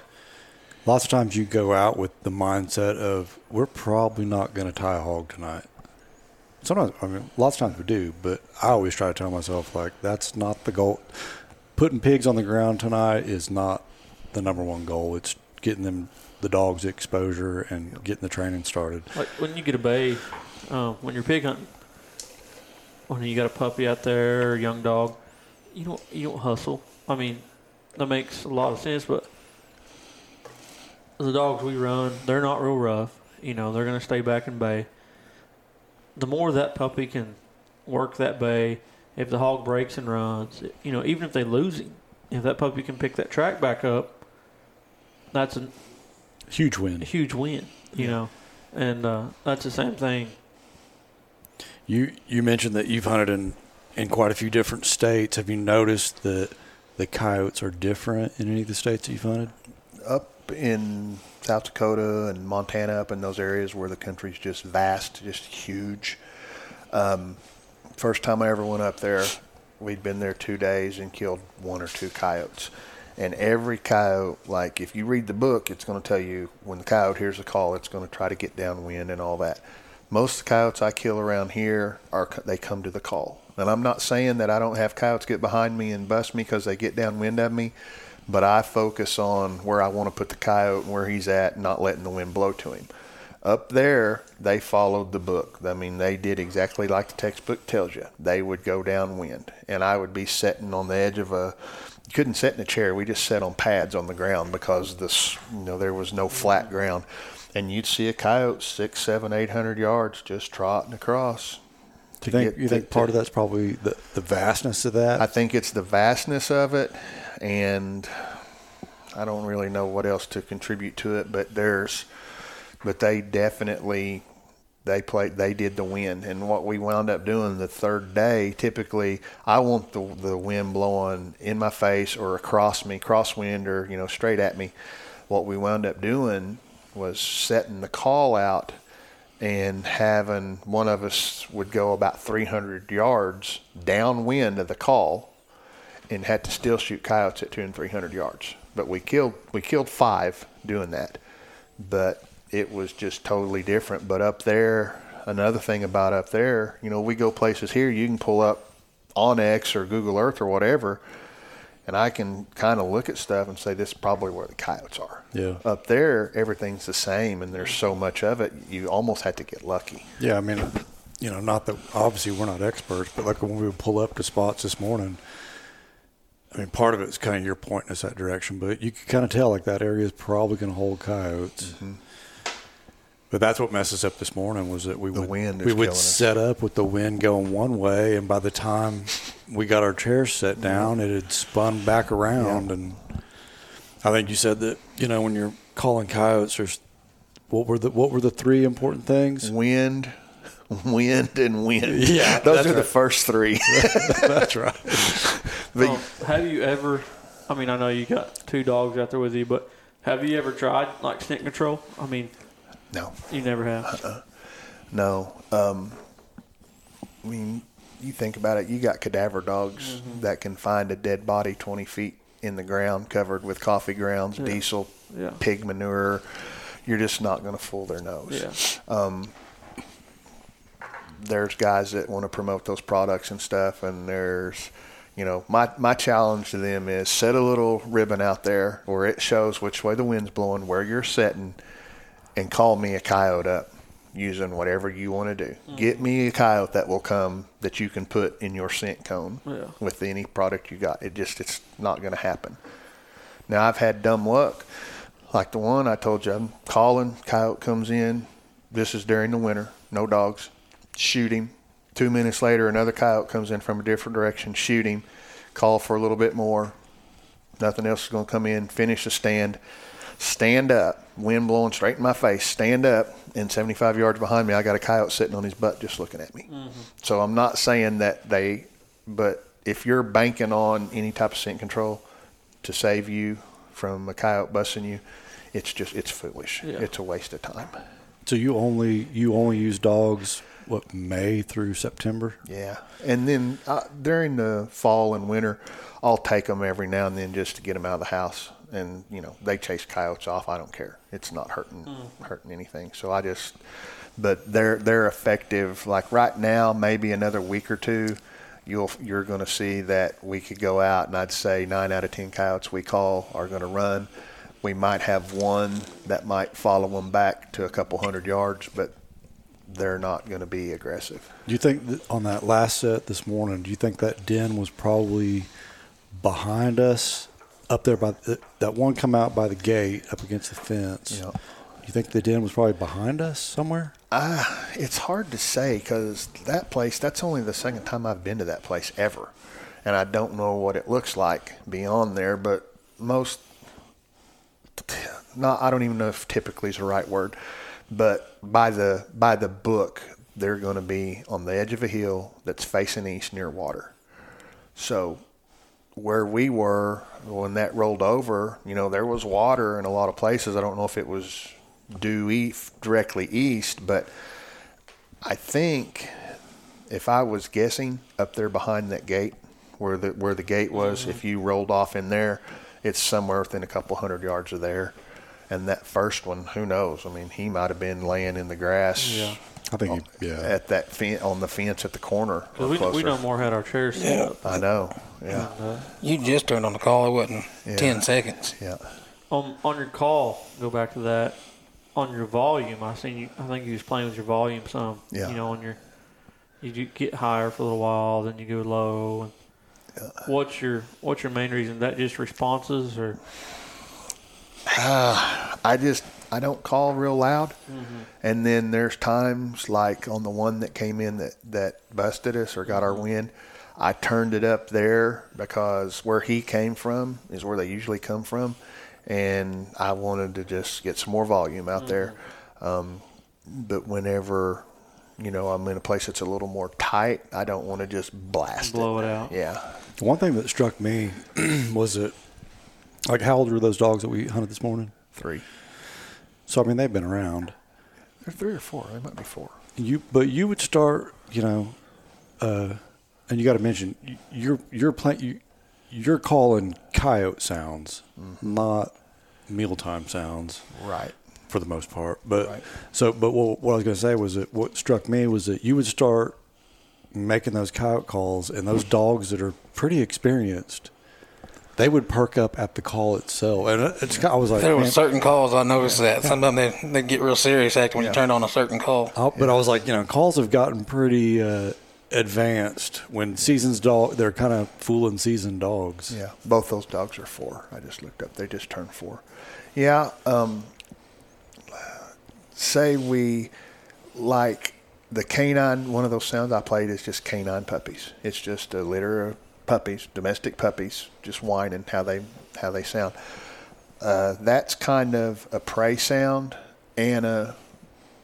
lots of times you go out with the mindset of we're probably not going to tie a hog tonight. Sometimes, I mean, lots of times we do, but I always try to tell myself like that's not the goal. Putting pigs on the ground tonight is not the number one goal. It's getting them the dogs exposure and getting the training started. Like when you get a bay, uh, when you're pig hunting, when you got a puppy out there or a young dog, you don't you don't hustle. I mean, that makes a lot of sense. But the dogs we run, they're not real rough. You know, they're gonna stay back in bay. The more that puppy can work that bay, if the hog breaks and runs, you know, even if they lose him, if that puppy can pick that track back up, that's a Huge win. a huge win, you know. And uh, that's the same thing. You you mentioned that you've hunted in in quite a few different states. Have you noticed that the coyotes are different in any of the states that you've hunted? up in South Dakota and Montana, up in those areas where the country's just vast, just huge. Um, first time I ever went up there, we'd been there two days and killed one or two coyotes. And every coyote, like if you read the book, it's going to tell you when the coyote hears a call, it's going to try to get downwind and all that. Most of the coyotes I kill around here are they come to the call. And I'm not saying that I don't have coyotes get behind me and bust me because they get downwind of me, but I focus on where I want to put the coyote and where he's at, not letting the wind blow to him. Up there, they followed the book. I mean, they did exactly like the textbook tells you. They would go downwind, and I would be sitting on the edge of a. You couldn't sit in a chair. We just sat on pads on the ground because this, you know, there was no flat ground, and you'd see a coyote six, seven, eight hundred yards just trotting across Do you think get you to- think part to- of that's probably the, the vastness of that? I think it's the vastness of it, and I don't really know what else to contribute to it. But there's, but they definitely they played they did the wind, and what we wound up doing the third day. Typically, I want the the wind blowing in my face or across me, crosswind or you know straight at me. What we wound up doing was setting the call out and having one of us would go about 300 yards downwind of the call and had to still shoot coyotes at two and 300 yards. But we killed we killed five doing that. But it was just totally different. But up there, another thing about up there, you know, we go places here. You can pull up onX or Google Earth or whatever, and I can kind of look at stuff and say this is probably where the coyotes are. Yeah. Up there, everything's the same, and there's so much of it. You almost had to get lucky. Yeah, I mean, you know, not that obviously we're not experts, but like when we would pull up to spots this morning, I mean, part of it's kind of your point in that direction, but you can kind of tell like that area is probably going to hold coyotes. Mm-hmm. But that's what messed us up this morning was that we The would we would us. set up with the wind going one way, and by the time we got our chairs set down, it had spun back around. And I think you said that you know when you're calling coyotes, there's what were the what were the three important things? Wind, wind, and wind. Yeah, those that's are the first three. That's right. But Um, have you ever? I mean, I know you got two dogs out there with you, but have you ever tried like scent control? I mean, no, you never have. no. Um, I mean, you think about it. You got cadaver dogs that can find a dead body 20 feet in the ground, covered with coffee grounds, diesel, Yeah. pig manure. You're just not going to fool their nose. Yeah. There's guys that want to promote those products and stuff and there's you know my my challenge to them is set a little ribbon out there where it shows which way the wind's blowing where you're setting and call me a coyote up using whatever you want to do hmm. get me a coyote that will come that you can put in your scent cone Yeah. with any product you got it just it's not going to happen now I've had dumb luck, like the one I told you. I'm calling, coyote comes in. This is during the winter, no dogs. Shoot him. Two minutes later, another coyote comes in from a different direction. Shoot him. Call for a little bit more. Nothing else is going to come in. Finish the stand. Stand up. Wind blowing straight in my face. Stand up. And 75 yards behind me, I got a coyote sitting on his butt just looking at me. Mm-hmm. So I'm not saying that they, but if you're banking on any type of scent control to save you from a coyote busting you, it's just it's foolish. Yeah. It's a waste of time. So you only you only use dogs what May through September? Yeah, and then uh, during the fall and winter, I'll take them every now and then just to get them out of the house. And you know they chase coyotes off. I don't care. It's not hurting hurting anything. So I just, but they're they're effective. Like right now, maybe another week or two, you'll you're going to see that we could go out and I'd say nine out of ten coyotes we call are going to run. We might have one that might follow them back to a couple hundred yards, but they're not going to be aggressive. Do you think that on that last set this morning? Do you think that den was probably behind us up there by the, that one come out by the gate up against the fence? Yeah. You think the den was probably behind us somewhere? Ah, it's hard to say because that place, that's only the second time I've been to that place ever. And I don't know what it looks like beyond there, but most, not, I don't even know if typically is the right word, but by the, by the book, they're going to be on the edge of a hill that's facing east near water. So where we were when that rolled over, you know, there was water in a lot of places. I don't know if it was due east, directly east, but I think if I was guessing up there behind that gate where the where the gate was, if you rolled off in there, it's somewhere within a couple hundred yards of there. And that first one, who knows? I mean, he might have been laying in the grass. Yeah. I think. He, yeah. At that fen- on the fence at the corner. or 'Cause we, we closer. no more had our chairs set Yeah. up. I know. Yeah. Uh, You just turned on the call. It wasn't Yeah. 10 seconds. Yeah. on on your call, go back to that. On your volume, I seen you. I think you was playing with your volume some. Yeah. You know, on your you do get higher for a little while, then you go low. And What's your What's your main reason? That just responses or I I just I don't call real loud. Mm-hmm. And then there's times like on the one that came in that that busted us or got our mm-hmm. win. I turned it up there because where he came from is where they usually come from, and I wanted to just get some more volume out there. Mm-hmm. Um, but whenever you know I'm in a place that's a little more tight, I don't want to just blast Blow it out. Yeah, One thing that struck me was that, like, how old were those dogs that we hunted this morning? three. So I mean, they've been around. They're three or four. They might be four. You, but you would start, you know, uh, and you got to mention y- you're you're playing you, you're calling coyote sounds, not mealtime sounds Right. for the most part. But Right. so, but what, what I was going to say was that what struck me was that you would start making those coyote calls, and those dogs that are pretty experienced, they would perk up at the call itself. And it's I was like, There were certain calls I noticed that some of them they, they get real serious after when Yeah. you turn on a certain call. I- but I was like, you know, calls have gotten pretty uh, advanced when seasons dog. They're kind of fooling seasoned dogs. Yeah, both those dogs are four. I just looked up; they just turned four. Yeah. Um, say we like the canine. One of those sounds I played is just canine puppies. It's just a litter of puppies, domestic puppies, just whining how they how they sound. Uh, that's kind of a prey sound and a,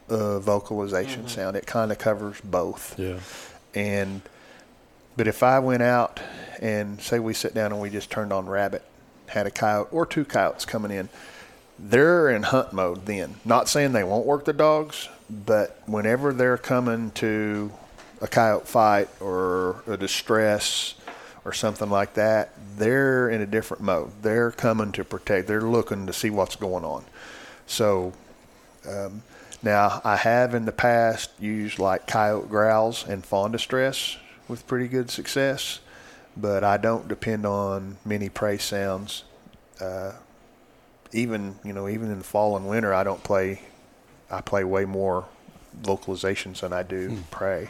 a vocalization sound. It kind of covers both Yeah. and but if I went out and say we sit down and we just turned on rabbit, had a coyote or two coyotes coming in, they're in hunt mode then. Not saying they won't work the dogs, but whenever they're coming to a coyote fight or a distress or something like that, they're in a different mode. They're coming to protect. They're looking to see what's going on. So um, now, I have in the past used like coyote growls and fawn distress with pretty good success, but I don't depend on many prey sounds. Uh, even you know, even in the fall and winter, I don't play. I play way more vocalizations than I do prey.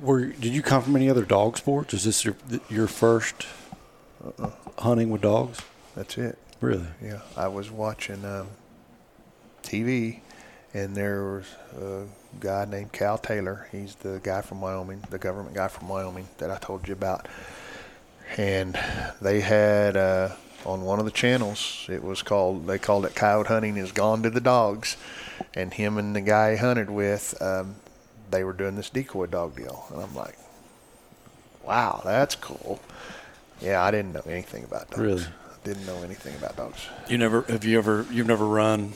Were did you come from any other dog sports? Is this your your first hunting with dogs? That's it. Really? Yeah, I was watching um, TV, and there was a guy named Cal Taylor. He's the guy from Wyoming, the government guy from Wyoming that I told you about. And they had uh, on one of the channels, it was called, they called it Coyote Hunting is Gone to the Dogs. And him and the guy he hunted with, um, they were doing this decoy dog deal. And I'm like, wow, that's cool. Yeah, I didn't know anything about dogs. Really? I didn't know anything about dogs. You never have you ever you've never run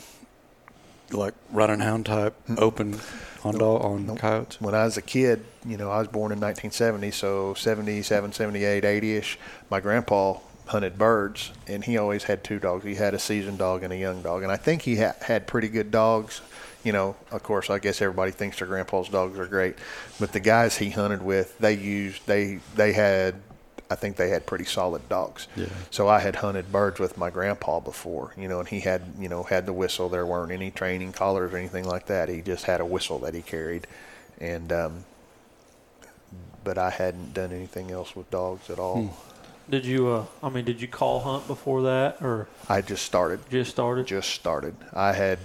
like running hound type open on dog on Nope. coyotes? when I was a kid, you know, I was born in 1970, so 77, 78, 80-ish. My grandpa hunted birds, and he always had two dogs. He had a seasoned dog and a young dog, and I think he ha- had pretty good dogs. You know, of course, I guess everybody thinks their grandpa's dogs are great, but the guys he hunted with, they used they they had. I think they had pretty solid dogs. Yeah. So I had hunted birds with my grandpa before, you know, and he had, you know, had the whistle. There weren't any training collars or anything like that. He just had a whistle that he carried, and um, but I hadn't done anything else with dogs at all. Did you? Uh, I mean, did you call hunt before that, or I just started, just started? just started. I had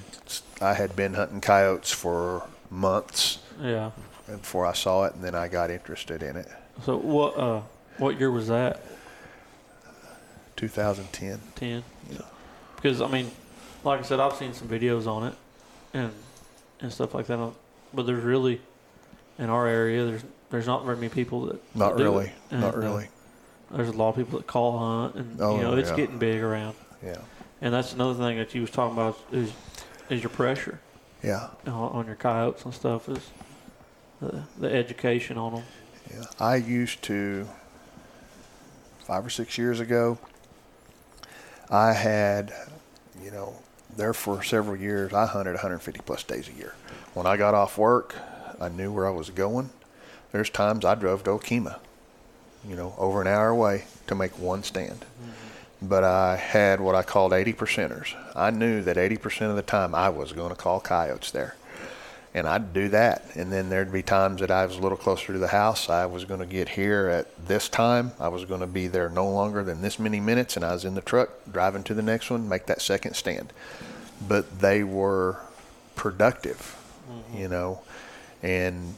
I had been hunting coyotes for months yeah. before I saw it, and then I got interested in it. So what? Uh, what year was that? 2010. ten. Yeah. Because I mean, like I said, I've seen some videos on it, and and stuff like that. But there's really, in our area, there's there's not very many people that Not really. Not uh, really. There's a lot of people that call hunt, and Oh, you know it's yeah. getting big around. Yeah. And that's another thing that you was talking about is is your pressure Yeah. on, on your coyotes and stuff is the, the education on them. Yeah. I used to, five or six years ago, I had, you know, there for several years, I hunted 150 plus days a year. When I got off work, I knew where I was going. There's times I drove to Okemah, you know, over an hour away to make one stand. But I had what I called 80 percenters. I knew that 80% of the time I was going to call coyotes there and I'd do that. And then there'd be times that I was a little closer to the house. I was going to get here at this time. I was going to be there no longer than this many minutes, and I was in the truck driving to the next one, make that second stand. But they were productive, mm-hmm. you know. And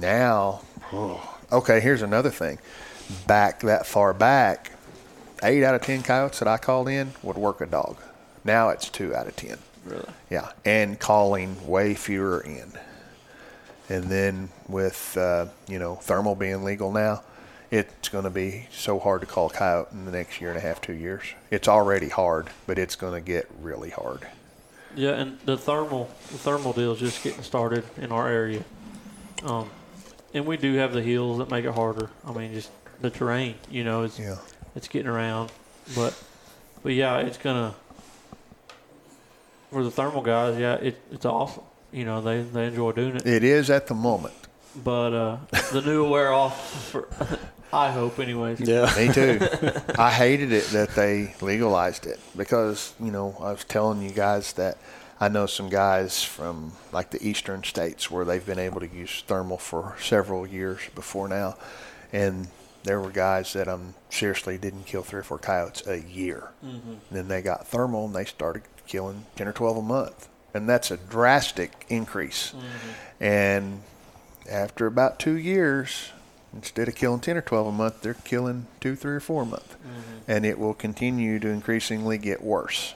now, oh, okay, here's another thing. Back that far back, eight out of ten coyotes that I called in would work a dog. Now it's two out of ten. Really? Yeah, and calling way fewer in. And then with uh, you know thermal being legal now, it's going to be so hard to call a coyote in the next year and a half, two years. It's already hard, but it's going to get really hard. Yeah, and the thermal the thermal deal is just getting started in our area. Um, and we do have the hills that make it harder. I mean, just the terrain, you know, it's Yeah, it's getting around, but but yeah, it's gonna for the thermal guys. Yeah, it, it's awesome. You know, they they enjoy doing it. it is at the moment. But uh, the new wear off. For I hope, anyways. Yeah. Me too. I hated it that they legalized it because, you know, I was telling you guys that I know some guys from like the eastern states where they've been able to use thermal for several years before now. And there were guys that um seriously didn't kill three or four coyotes a year. Mm-hmm. Then they got thermal and they started killing 10 or 12 a month. And that's a drastic increase. Mm-hmm. And after about two years, instead of killing 10 or 12 a month, they're killing two, three, or four a month. And it will continue to increasingly get worse.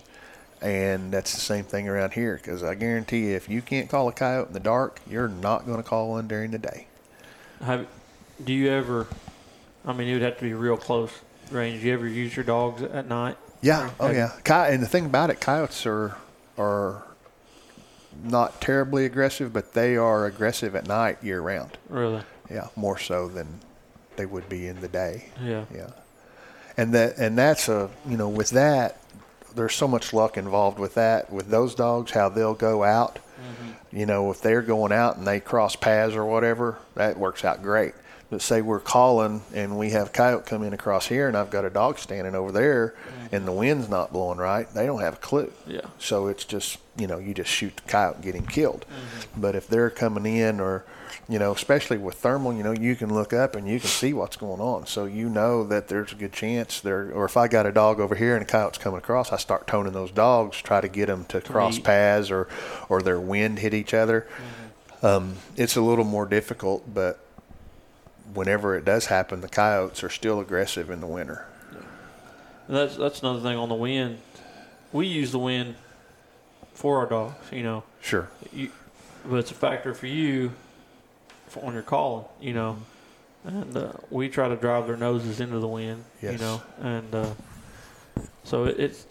And that's the same thing around here because I guarantee you, if you can't call a coyote in the dark, you're not going to call one during the day. Have do you ever? I mean, it would have to be real close range. You ever use your dogs at night? Yeah. Oh, yeah. Coy- and the thing about it, coyotes are are not terribly aggressive, but they are aggressive at night year round. Really? Yeah, more so than they would be in the day. Yeah. Yeah. And that and that's a you know with that there's so much luck involved with that with those dogs how they'll go out. Mm-hmm. You know if they're going out and they cross paths or whatever that works out great. But say we're calling and we have coyote come in across here and I've got a dog standing over there mm-hmm. and the wind's not blowing right, they don't have a clue. Yeah. So it's just you know you just shoot the coyote and get him killed. Mm-hmm. But if they're coming in or you know especially with thermal, you know you can look up and you can see what's going on. So you know that there's a good chance there. Or if I got a dog over here and a coyote's coming across, I start toning those dogs, try to get them to cross meet. paths or or their wind hit each other. Mm-hmm. Um, it's a little more difficult, but whenever it does happen, the coyotes are still aggressive in the winter. And that's that's another thing on the wind. We use the wind for our dogs. You know, Sure. you, but it's a factor for you for when you're calling. You know, and uh, we try to drive their noses into the wind. You know, and uh, so it, it's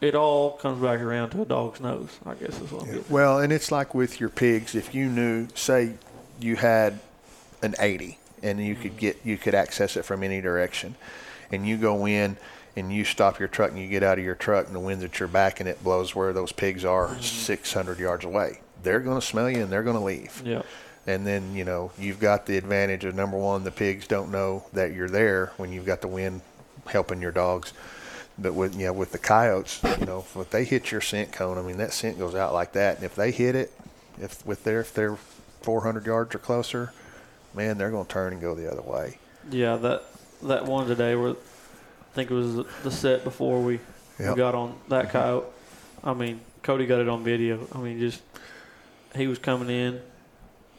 it all comes back around to a dog's nose. I guess is what I'm Yeah. Well, and it's like with your pigs. If you knew, say, you had an 80 and you could get, you could access it from any direction, and you go in and you stop your truck and you get out of your truck and the wind's at your back and it blows where those pigs are 600 yards away. They're going to smell you and they're going to leave. Yeah. And then, you know, you've got the advantage of number one, the pigs don't know that you're there when you've got the wind helping your dogs. But with you know, with the coyotes, you know, if they hit your scent cone, I mean that scent goes out like that. And if they hit it, if with their if they're 400 yards or closer, man, they're going to turn and go the other way. Yeah, that that one today where I think it was the set before we, Yep. we got on that mm-hmm. coyote. I mean, Cody got it on video. I mean, just he was coming in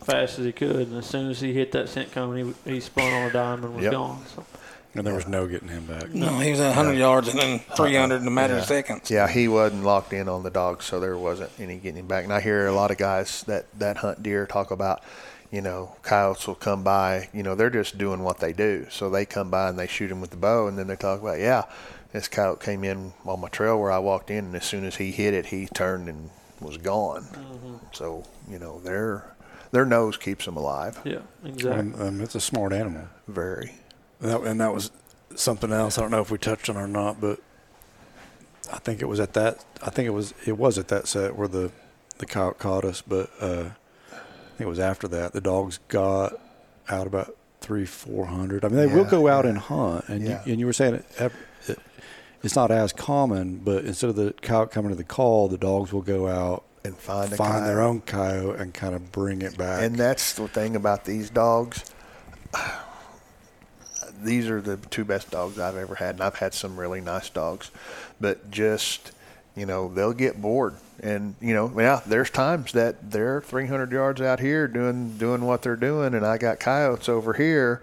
fast as he could, and as soon as he hit that scent cone, he he spun on a dime and was Yep. gone. So And there was no getting him back. No, he was at 100 yards and then uh-huh. 300 in a matter of seconds. Yeah, he wasn't locked in on the dog, so there wasn't any getting him back. And I hear a lot of guys that that hunt deer talk about, you know, coyotes will come by. You know, they're just doing what they do. So they come by and they shoot him with the bow, and then they talk about, yeah, this coyote came in on my trail where I walked in, and as soon as he hit it, he turned and was gone. So you know, their their nose keeps them alive. Yeah, exactly. And, um, it's a smart animal. Very. And that, and that was something else. I don't know if we touched on it or not, but I think it was at that. I think it was it was at that set where the the coyote caught us, but uh, I think it was after that. The dogs got out about three four hundred. I mean, they will go out yeah. and hunt, and Yeah. you, and you were saying it, it, it's not as common, but instead of the coyote coming to the call, the dogs will go out And find a find their own coyote and kind of bring it back. And that's the thing about these dogs. These are the two best dogs I've ever had, and I've had some really nice dogs, but just you know they'll get bored, and you know yeah, there's times that they're 300 yards out here doing doing what they're doing, and I got coyotes over here,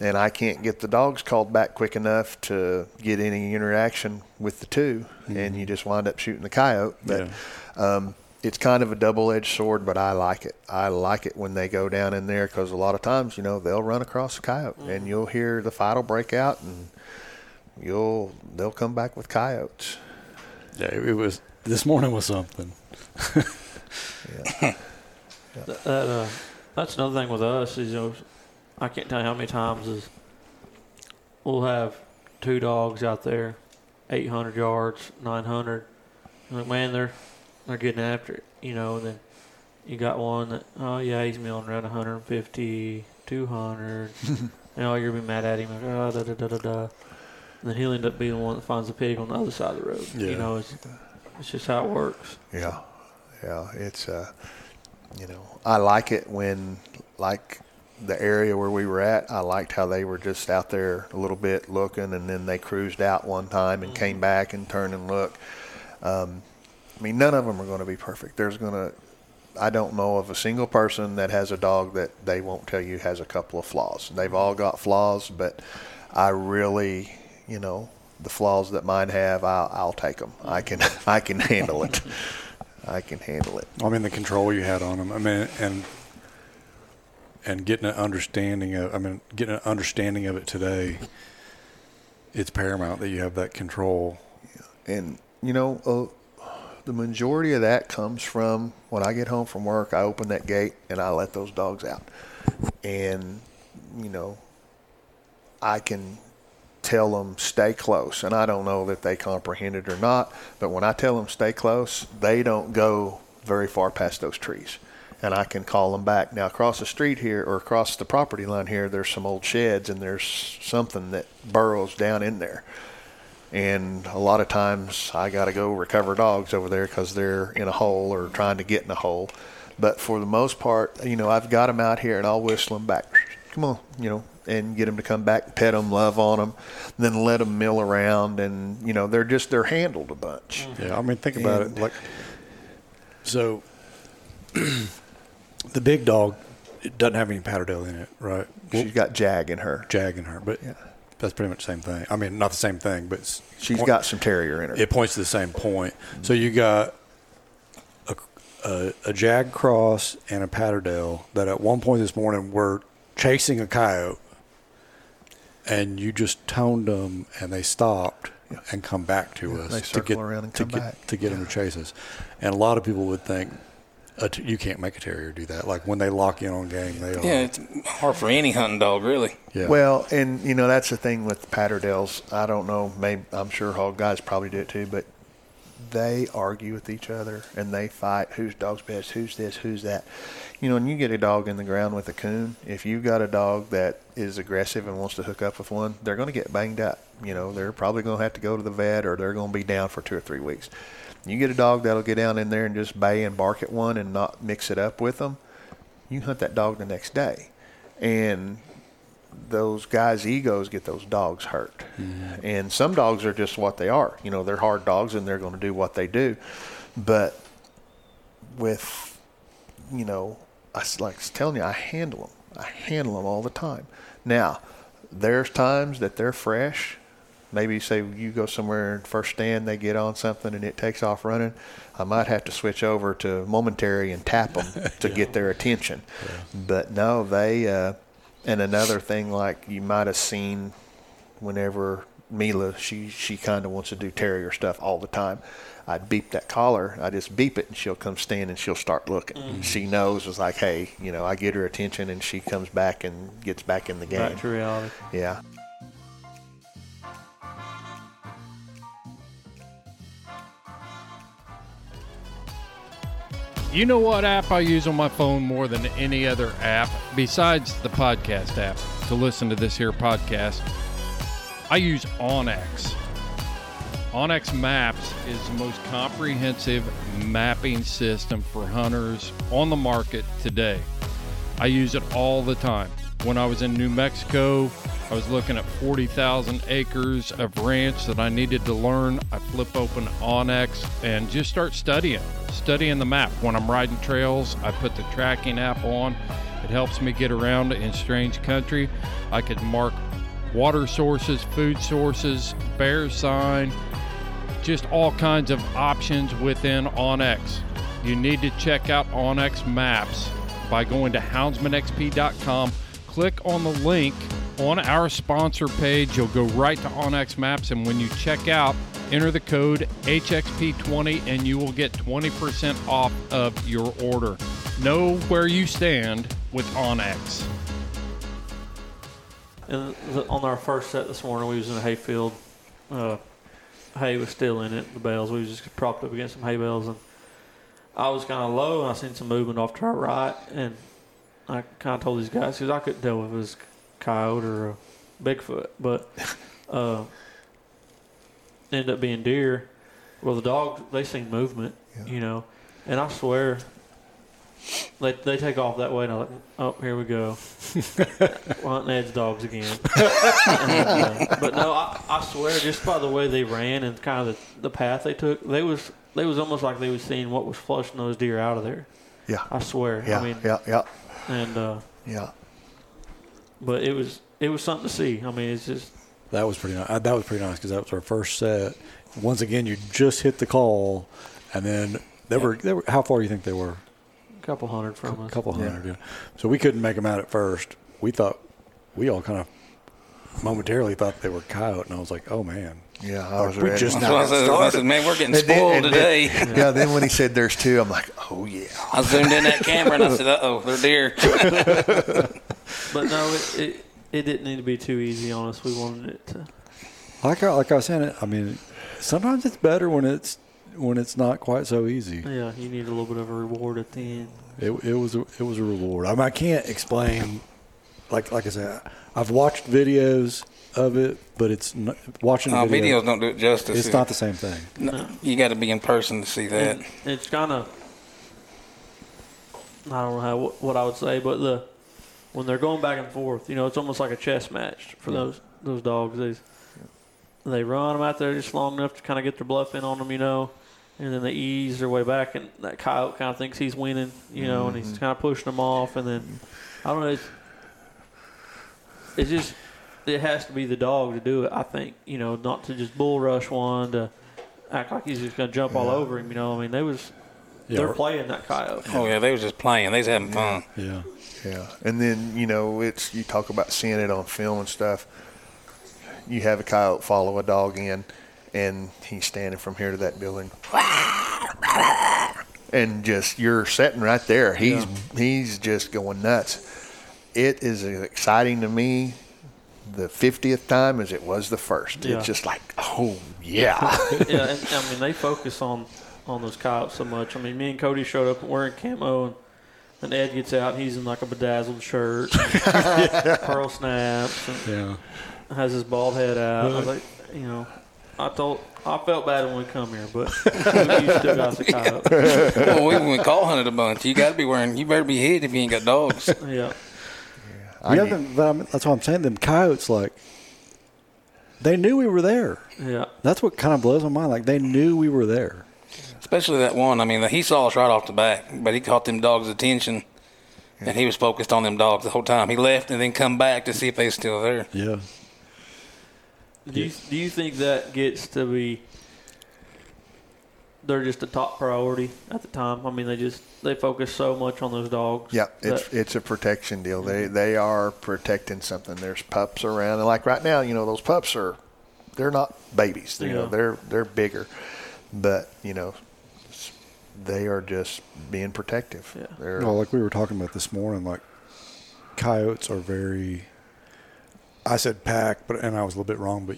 and I can't get the dogs called back quick enough to get any interaction with the 2 and you just wind up shooting the coyote. But um, it's kind of a double-edged sword, but I like it. I like it when they go down in there because a lot of times, you know, they'll run across a coyote, and you'll hear the fight will break out, and you'll they'll come back with coyotes. Yeah, it was this morning was something. Th- that uh, that's another thing with us is you know I can't tell you how many times is we'll have two dogs out there, 800 yards, 900. Like man, they're they're getting after it, you know. And then you got one that oh yeah, he's milling around 150, 200. you know, you're gonna be mad at him like oh da da da da da. And then he'll end up being the one that finds the pig on the other side of the road. Yeah. You know, it's it's just how it works. Yeah, yeah. It's uh, you know, I like it when like the area where we were at. I liked how they were just out there a little bit looking, and then they cruised out one time and came back and turned and looked. Um, I mean, none of them are going to be perfect. There's going to I don't know of a single person that has a dog that they won't tell you has a couple of flaws. They've all got flaws, but I really, you know, the flaws that mine have, I'll, I'll take them. I can, I can handle it. I can handle it. I mean, the control you had on them. I mean, and and getting an understanding of. I mean, getting an understanding of it today. It's paramount that you have that control. And you know, uh, the majority of that comes from when I get home from work. I open that gate and I let those dogs out, and you know, I can tell them stay close. And I don't know that they comprehend it or not, but when I tell them stay close, they don't go very far past those trees. And I can call them back. Now, across the street here or across the property line here, there's some old sheds and there's something that burrows down in there. And a lot of times I got to go recover dogs over there because they're in a hole or trying to get in a hole. But for the most part, you know, I've got them out here and I'll whistle them back. Come on, you know, and get them to come back, pet them, love on them, then let them mill around. And, you know, they're just, they're handled a bunch. Mm-hmm. Yeah, I mean, think about And- it. Like, so the big dog it doesn't have any Patterdale in it, right? She's got Jag in her. Jag in her, but Yeah. that's pretty much the same thing. I mean, not the same thing, but She's point- got some terrier in her. It points to the same point. So you got a, a, a Jag cross and a Patterdale that at one point this morning were chasing a coyote, and you just toned them, and they stopped and come back to Yeah, us they to get around and to come get back. to get them to chase us. And a lot of people would think. A t- you can't make a terrier do that. Like when they lock in on game, they are. Yeah, it's hard for any hunting dog, really. yeah. Well, and you know that's the thing with Patterdales. I don't know. Maybe I'm sure hog guys probably do it too, but they argue with each other and they fight. Whose dog's best? Who's this? Who's that? You know, when you get a dog in the ground with a coon, if you've got a dog that is aggressive and wants to hook up with one, they're going to get banged up. You know, they're probably going to have to go to the vet or they're going to be down for two or three weeks. You get a dog that'll get down in there and just bay and bark at one and not mix it up with them. You hunt that dog the next day, and those guys' egos get those dogs hurt. And some dogs are just what they are. You know, they're hard dogs and they're going to do what they do. But with, you know, I s- like I was telling you, I handle them. I handle them all the time. Now, there's times that they're fresh. Maybe say you go somewhere and first stand, they get on something and it takes off running. I might have to switch over to momentary and tap them to get their attention. But no, they. Uh, and another thing, like you might have seen, whenever Mila, she she kind of wants to do terrier stuff all the time. I'd beep that collar. I just beep it, and she'll come stand and she'll start looking. Mm-hmm. She knows it's like, hey, you know, I get her attention, and she comes back and gets back in the game. Back to reality. Yeah. You know what app I use on my phone more than any other app besides the podcast app to listen to this here podcast? I use onX. onX Maps is the most comprehensive mapping system for hunters on the market today. I use it all the time. When I was in New Mexico, I was looking at 40,000 acres of ranch that I needed to learn. I flip open onX and just start studying, studying the map. When I'm riding trails, I put the tracking app on. It helps me get around in strange country. I could mark water sources, food sources, bear sign, just all kinds of options within onX. You need to check out onX Maps by going to houndsmanxp.com. Click on the link on our sponsor page. You'll go right to onX Maps, and when you check out, enter the code HXP20 and you will get 20% off of your order. Know where you stand with onX. And on our first set this morning, we was in a hayfield. Uh, hay was still in it. The bales. We was just propped up against some hay bales, and I was kind of low, and I seen some movement off to our right, and I kind of told these guys because I couldn't tell if it was coyote or a Bigfoot, but uh, ended up being deer. Well, the dogs they seen movement, you know, and I swear. They, they take off that way and I'm like, oh, here we go. Hunting Ed's dogs again. And, uh, but no, I, I swear, just by the way they ran and kind of the, the path they took, they was they was almost like they was seeing what was flushing those deer out of there. Yeah. I swear. Yeah. I mean, yeah. Yeah. and uh, Yeah. But it was it was something to see. I mean, it's just That was pretty nice. That was pretty nice because that was our first set. Once again, you just hit the call, and then they were. They were. How far do you think they were? a couple hundred from A us. couple hundred. Yeah. So we couldn't make them out at first. We thought we all kind of momentarily thought they were coyote, and I was like, "Oh man, Yeah. I was we ready. just So now I got said, I said, man, we're getting And then- spoiled and today. then- yeah. Then when he said there's two, I'm like, oh yeah. I zoomed in that camera and I said, uh oh, they're deer. But no, it, it it didn't need to be too easy on us. We wanted it to. Like I, like I was saying, I mean, sometimes it's better when it's when it's not quite so easy. Yeah, you need a little bit of a reward at the end. It, it was a, it was a reward. I mean, I can't explain. Like like I said, I've watched videos of it, but it's not, watching Oh, the video. videos don't do it justice. It's not the same thing. No, you got to be in person to see that. And it's kind of I don't know how what I would say, but the when they're going back and forth, you know, it's almost like a chess match for those those dogs. They they run them out there just long enough to kind of get their bluff in on them, you know, and then they ease their way back, and that coyote kind of thinks he's winning, you know, and he's mm-hmm. kind of pushing them off, and then I don't know. It's, it's just it has to be the dog to do it. I think you know, not to just bull rush one to act like he's just going to jump all over him. You know, I mean, they was Yeah, they're or- playing that coyote. Oh, yeah, they was just playing. They was having fun. Yeah. Yeah, and then you know it's you talk about seeing it on film and stuff. You have a coyote follow a dog in, and he's standing from here to that building, and just you're sitting right there. He's he's just going nuts. It is exciting to me the 50th time as it was the first. Yeah. It's just like, oh yeah, yeah, and, I mean they focus on on those coyotes so much. I mean, me and Cody showed up wearing camo, and, and Ed gets out. and He's in like a bedazzled shirt, pearl snaps, and Yeah. has his bald head out. I was like, you know, I told. I felt bad when we come here, but you still got the coyote. well, we went call hunted a bunch. You got to be wearing. You better be hid if you ain't got dogs. Yeah, I yeah, them, that's what I'm saying. Them coyotes, like, they knew we were there. yeah. That's what kind of blows my mind. Like, they knew we were there. Especially that one. I mean, he saw us right off the back, but he caught them dogs' attention. and he was focused on them dogs the whole time. He left and then come back to see if they were still there. Yeah. Do you, do you think that gets to be they're just a top priority at the time? I mean, they just they focus so much on those dogs. Yeah, it's that- it's a protection deal. They mm-hmm. they are protecting something. There's pups around, and like right now, you know, those pups are they're not babies. You know, they're they're bigger, but you know, s- they are just being protective. Yeah. They're, Well, like we were talking about this morning, like coyotes are very. I said pack, but and I was a little bit wrong, but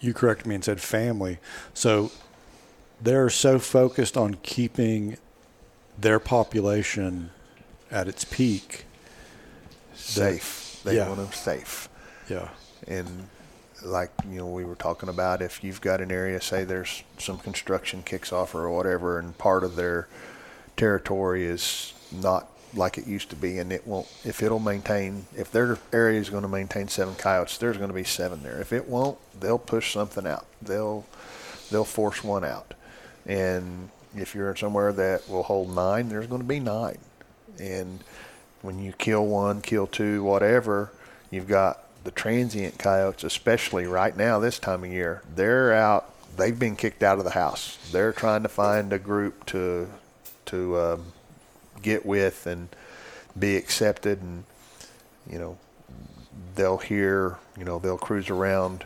you corrected me and said family. So they're so focused on keeping their population at its peak. safe. They yeah. want them safe. Yeah. and like you know we were talking about if you've got an area say there's some construction kicks off or whatever and part of their territory is not like it used to be and it won't if it'll maintain if their area is going to maintain seven coyotes there's going to be seven there. If it won't they'll push something out. They'll they'll force one out. And if you're somewhere that will hold nine there's going to be nine. And when you kill one, kill two, whatever, you've got the transient coyotes, especially right now this time of year. They're out. They've been kicked out of the house. They're trying to find a group to to um, get with and be accepted, and you know they'll hear. You know they'll cruise around,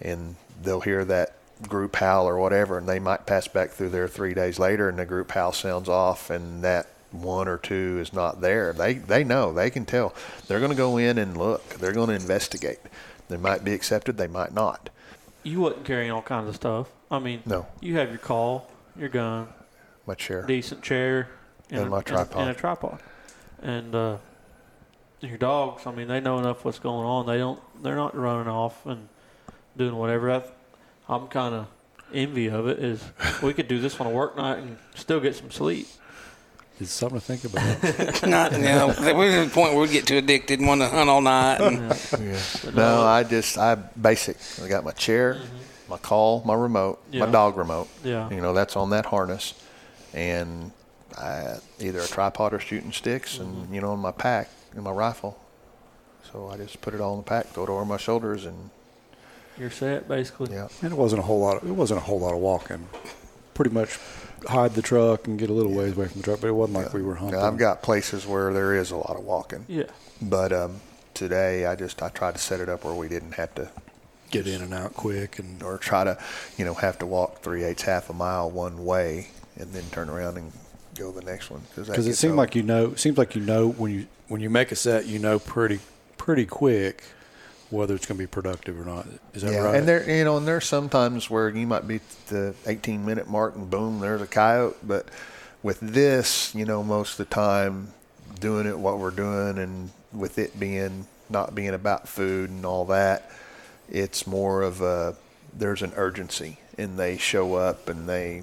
and they'll hear that group howl or whatever, and they might pass back through there three days later, and the group howl sounds off, and that one or two is not there. They they know they can tell. They're going to go in and look. They're going to investigate. They might be accepted. They might not. you wasn't carrying all kinds of stuff. I mean, No. you have your call, your gun, my chair, decent chair, And my a, tripod. and a tripod, and uh, your dogs. I mean, they know enough what's going on. They don't. They're not running off and doing whatever. I, I'm kind of envy of it. Is we could do this on a work night and still get some sleep. It's something to think about. Not, you know, we're at the point where we get too addicted and want to hunt all night. And, Yeah. But No, no, I just I basic. I got my chair, my call, my remote, Mm-hmm. Yeah. my dog remote. Yeah. You know that's on that harness, and I, either a tripod or shooting sticks, Mm-hmm. and you know in my pack in my rifle. So I just put it all in the pack, throw it over my shoulders, and You're set, basically. yeah. and it wasn't a whole lot. Of, it wasn't a whole lot of walking. Pretty much hide the truck and get a little ways away from the truck, but it wasn't like we were hunting. Now, I've got places where there is a lot of walking, Yeah. but um, today I just I tried to set it up where we didn't have to get in and out quick and or try to, you know, have to walk three eighths half a mile one way and then turn around and go the next one because because it seemed like you know. It seems like you know when you when you make a set, you know pretty pretty quick whether it's going to be productive or not. Is that yeah, right? and there you know, and there's sometimes where you might be the 18 minute mark and boom, there's a coyote. But with this, you know, most of the time, doing it what we're doing, and with it being not being about food and all that, it's more of a there's an urgency, and they show up and they,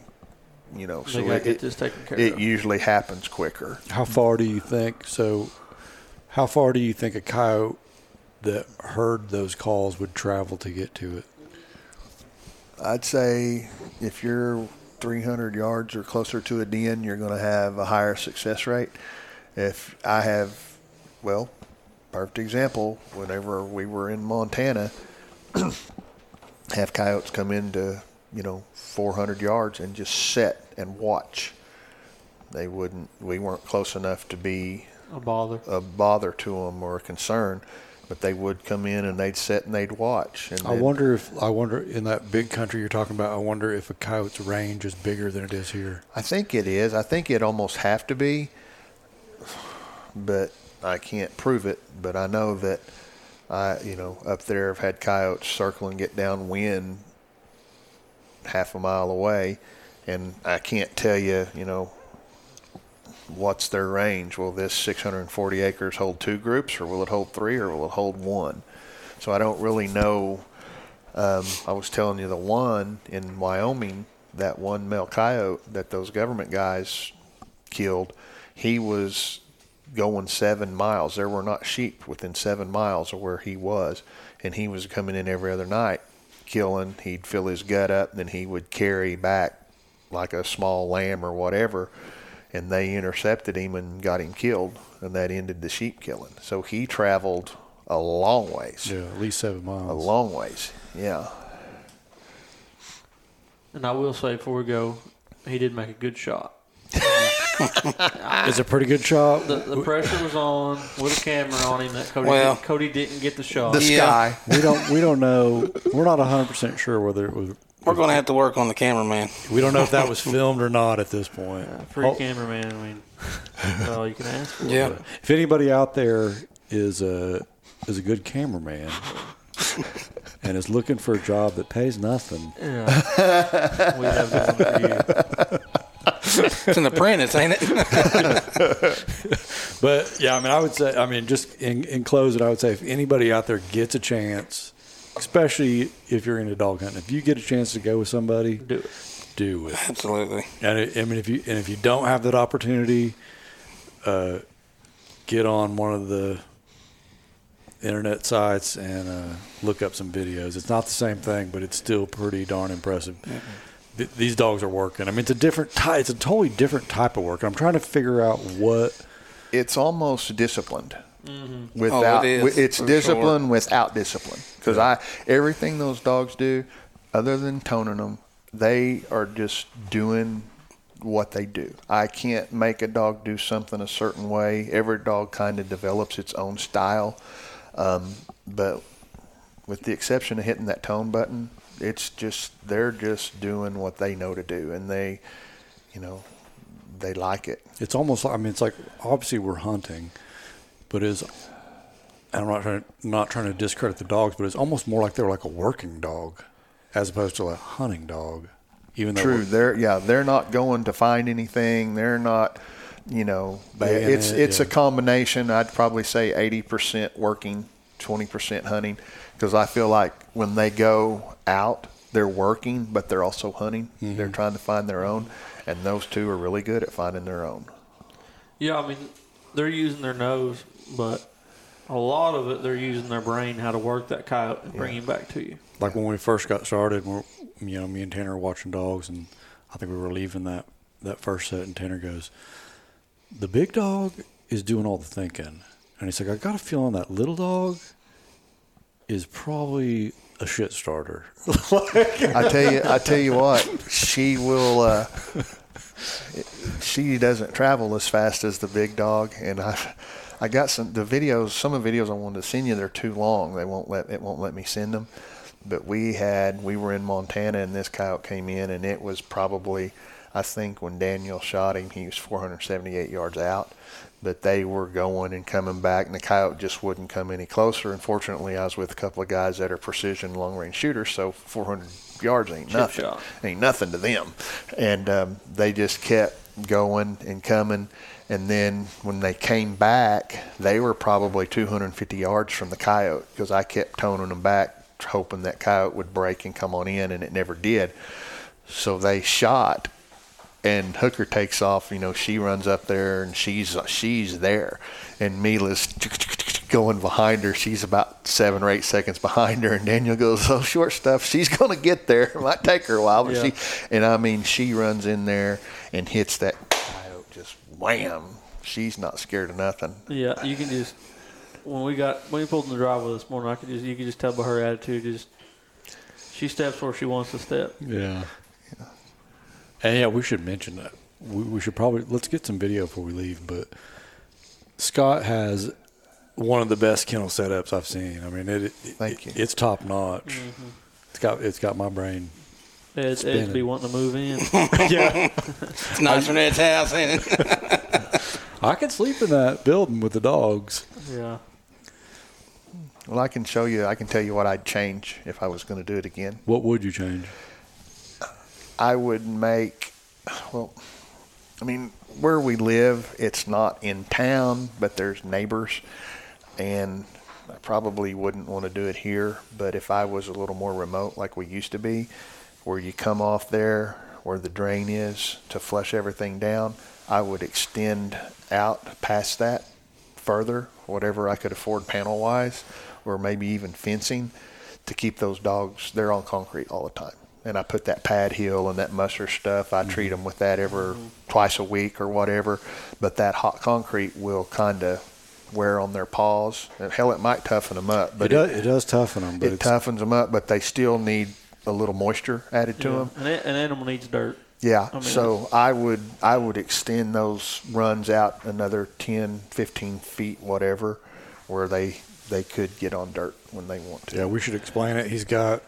you know, They so it, get it, this taken care it of. usually happens quicker. How far do you think? So, how far do you think a coyote that heard those calls would travel to get to it? I'd say if you're 300 yards or closer to a den, you're going to have a higher success rate. If I have, well, perfect example, whenever we were in Montana, have coyotes come into, you know, 400 yards and just sit and watch. They wouldn't, we weren't close enough to be A bother. a bother to them or a concern, but they would come in and they'd sit and they'd watch. And I wonder if I wonder in that big country you're talking about. I wonder if a coyote's range is bigger than it is here. I think it is. I think it almost have to be, but I can't prove it. But I know that I, you know, up there I've had coyotes circle and get downwind half a mile away, and I can't tell you, you know, what's their range. Will this 640 acres hold two groups, or will it hold three, or will it hold one? So I don't really know. Um, I was telling you the one in Wyoming, that one male coyote that those government guys killed, he was going seven miles. There were not sheep within seven miles of where he was, and he was coming in every other night, killing. He'd fill his gut up, and then he would carry back like a small lamb or whatever, and they intercepted him and got him killed, and that ended the sheep killing. So he traveled a long ways, Yeah, at least seven miles. a long ways. Yeah, And I will say before we go, he did make a good shot. It's a pretty good shot. The, the pressure was on with a camera on him that Cody Well- did, Cody didn't get the shot. the Yeah. sky. we don't we don't know. We're not hundred percent sure whether it was. We're going to have to work on the cameraman. We don't know if that was filmed or not at this point. Free Oh, cameraman. I mean, that's all you can ask for. Yeah. but- if anybody out there is a is a good cameraman and is looking for a job that pays nothing, Yeah. we have one for you. It's an apprentice, ain't it? But yeah, I mean, I would say, I mean, just in, in closing, I would say if anybody out there gets a chance, especially if you're into dog hunting, if you get a chance to go with somebody, Do it. do it. Absolutely. And it, I mean, if you and if you don't have that opportunity, uh, get on one of the internet sites and uh, look up some videos. It's not the same thing, but it's still pretty darn impressive. Th- these dogs are working. I mean, it's a different type. It's a totally different type of work. I'm trying to figure out what. It's almost disciplined. Mm-hmm. Without, Oh, it is, it's for discipline without discipline. Because I, everything those dogs do, other than toning them, they are just doing what they do. I can't make a dog do something a certain way. Every dog kind of develops its own style. Um, but with the exception of hitting that tone button, it's just they're just doing what they know to do, and they, you know, they like it. It's almost. like I mean, it's like obviously we're hunting, but is. I'm not trying not trying to discredit the dogs, but it's almost more like they're like a working dog, as opposed to a hunting dog. Even though True. They're yeah. They're not going to find anything. They're not. You know, Baying it's it, it's yeah. a combination. I'd probably say eighty percent working, twenty percent hunting, because I feel like when they go out, they're working, but they're also hunting. Mm-hmm. They're trying to find their own, and those two are really good at finding their own. Yeah, I mean, they're using their nose, but a lot of it they're using their brain how to work that coyote and bring him back to you. like when we first got started, we're, you know, me and Tanner were watching dogs, and I think we were leaving that that first set, and Tanner goes, "The big dog is doing all the thinking," and he's like, "I got a feeling that little dog is probably a shit starter." I tell you, I tell you what, she will. Uh, she doesn't travel as fast as the big dog, and I, I got some the videos. Some of the videos I wanted to send you, they're too long. They won't let it won't let me send them. But we had we were in Montana, and this coyote came in, and it was probably, I think when Daniel shot him, he was 478 yards out. But they were going and coming back, and the coyote just wouldn't come any closer. Unfortunately, I was with a couple of guys that are precision long range shooters, so 400 yards ain't nothing ain't nothing to them. And um, they just kept going and coming. And then when they came back, they were probably 250 yards from the coyote because I kept toning them back, hoping that coyote would break and come on in, and it never did. So they shot, and Hooker takes off. You know, she runs up there, and she's she's there, and Mila's going behind her. She's about seven or eight seconds behind her, and Daniel goes, "Oh, short stuff. She's going to get there. It might take her a while, but Yeah. she." And I mean, she runs in there and hits that coyote just wham. She's not scared of nothing. Yeah, you can just when we got when we pulled in the driveway this morning, I could just you could just tell by her attitude, just she steps where she wants to step. Yeah. And yeah, we should mention that. We, we should probably let's get some video before we leave. But Scott has one of the best kennel setups I've seen. I mean, it, it Thank you. It's top notch. Mm-hmm. It's got it's got my brain. Ed's, Ed's Spinning. be wanting to move in. Yeah. It's nice for that house, ain't it? I could sleep in that building with the dogs. yeah, Well, I can show you. I can tell you what I'd change if I was going to do it again. What would you change? I would make, well, I mean, where we live, it's not in town, but there's neighbors, and I probably wouldn't want to do it here. But if I was a little more remote, like we used to be, where you come off there, where the drain is to flush everything down, I would extend out past that further, whatever I could afford panel wise, or maybe even fencing to keep those dogs, they're on concrete all the time. and I put that pad heel and that musser stuff. I treat mm-hmm. them with that every mm-hmm. twice a week or whatever. But that hot concrete will kind of wear on their paws. And hell, it might toughen them up, It but does, it does toughen them, but it toughens them up. But they still need a little moisture added to Yeah. them. An, an animal needs dirt. Yeah. I mean- so I would I would extend those runs out another 10, 15 feet, whatever, where they they could get on dirt when they want to. yeah, we should explain it. He's got,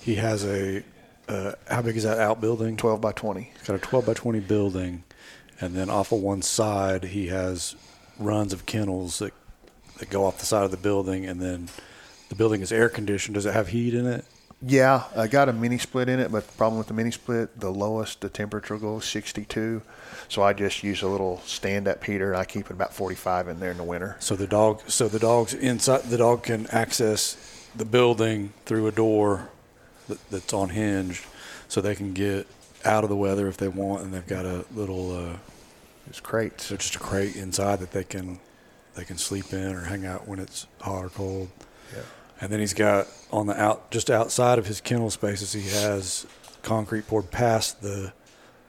he has a, uh, how big is that outbuilding? 12 by 20. He's got a 12 by 20 building, and then off of one side he has runs of kennels that that go off the side of the building, and then the building is air conditioned. Does it have heat in it? Yeah, I got a mini split in it, but the problem with the mini split, the lowest the temperature goes 62. So I just use a little stand up heater. I keep it about 45 in there in the winter. So the dog, so the dog's inside. The dog can access the building through a door that, that's on hinged, so they can get out of the weather if they want, and they've got a little, uh, It's crates. so just a crate inside that they can they can sleep in or hang out when it's hot or cold. Yeah. And then he's got on the out just outside of his kennel spaces, he has concrete poured past the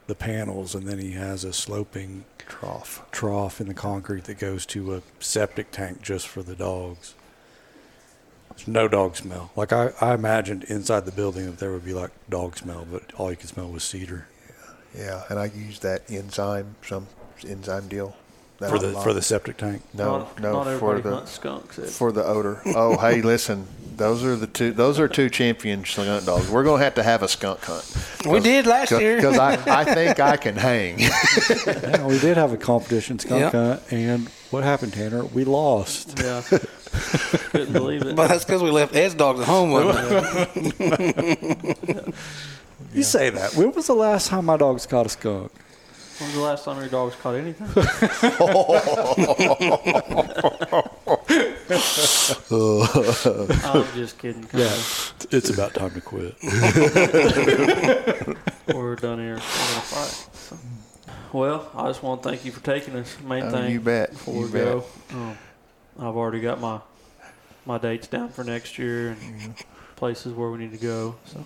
the panels, and then he has a sloping Trough. trough in the concrete that goes to a septic tank just for the dogs. There's no dog smell. Like I, I imagined inside the building that there would be like dog smell, but all you could smell was cedar Yeah, yeah. and I use that enzyme, some enzyme deal. That for the lot. for the septic tank. no, not, no, not for the hunts skunks. Ed. for the odor. Oh, hey, listen, those are the two. Those are two champion skunk dogs. We're gonna have to have a skunk hunt. We did last year. because I, I think I can hang. Yeah, we did have a competition skunk Yep. hunt, and what happened, Tanner? We lost. Yeah. Couldn't believe it. But that's because we left Ed's dogs at home with us. You say that. When was the last time my dogs caught a skunk? When was the last time your dogs caught anything? I'm just kidding. Yeah, it's about time to quit. We're done here. We're gonna fight. So. Well, I just want to thank you for taking us. Main Oh, thing you bet. before You we bet. go. Um, I've already got my my dates down for next year and Mm-hmm. places where we need to go. So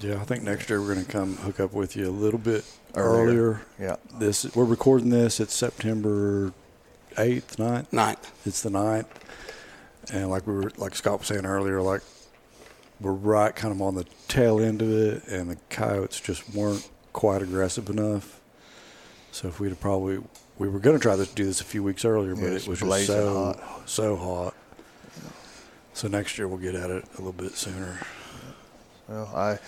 Yeah, I think next year we're going to come hook up with you a little bit Earlier. earlier. Yeah. This we're recording this. It's September eighth, 9th. Ninth. It's the 9th. and like we were like Scott was saying earlier, like we're right kind of on the tail end of it, and the coyotes just weren't quite aggressive enough. So if we'd have probably we were going to try to do this a few weeks earlier, but Yeah, it was just so hot. so hot. So next year we'll get at it a little bit sooner. Well, I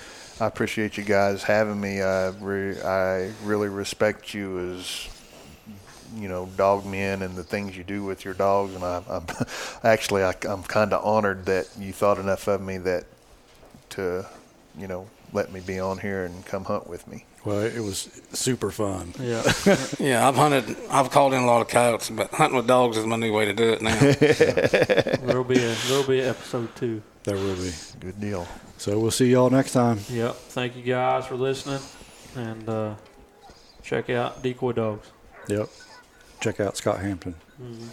I appreciate you guys having me. I re, I really respect you as you know dog men and the things you do with your dogs. And I, I'm actually I, I'm kind of honored that you thought enough of me that to you know let me be on here and come hunt with me. Well, it was super fun. yeah, Yeah, I've hunted. I've called in a lot of coyotes, but hunting with dogs is my new way to do it now. there'll be a there'll be an episode two. There will be. Good deal. So we'll see y'all next time. Yep. Thank you guys for listening, and uh, check out Decoy Dogs. Yep. Check out Scott Hampton. Mhm.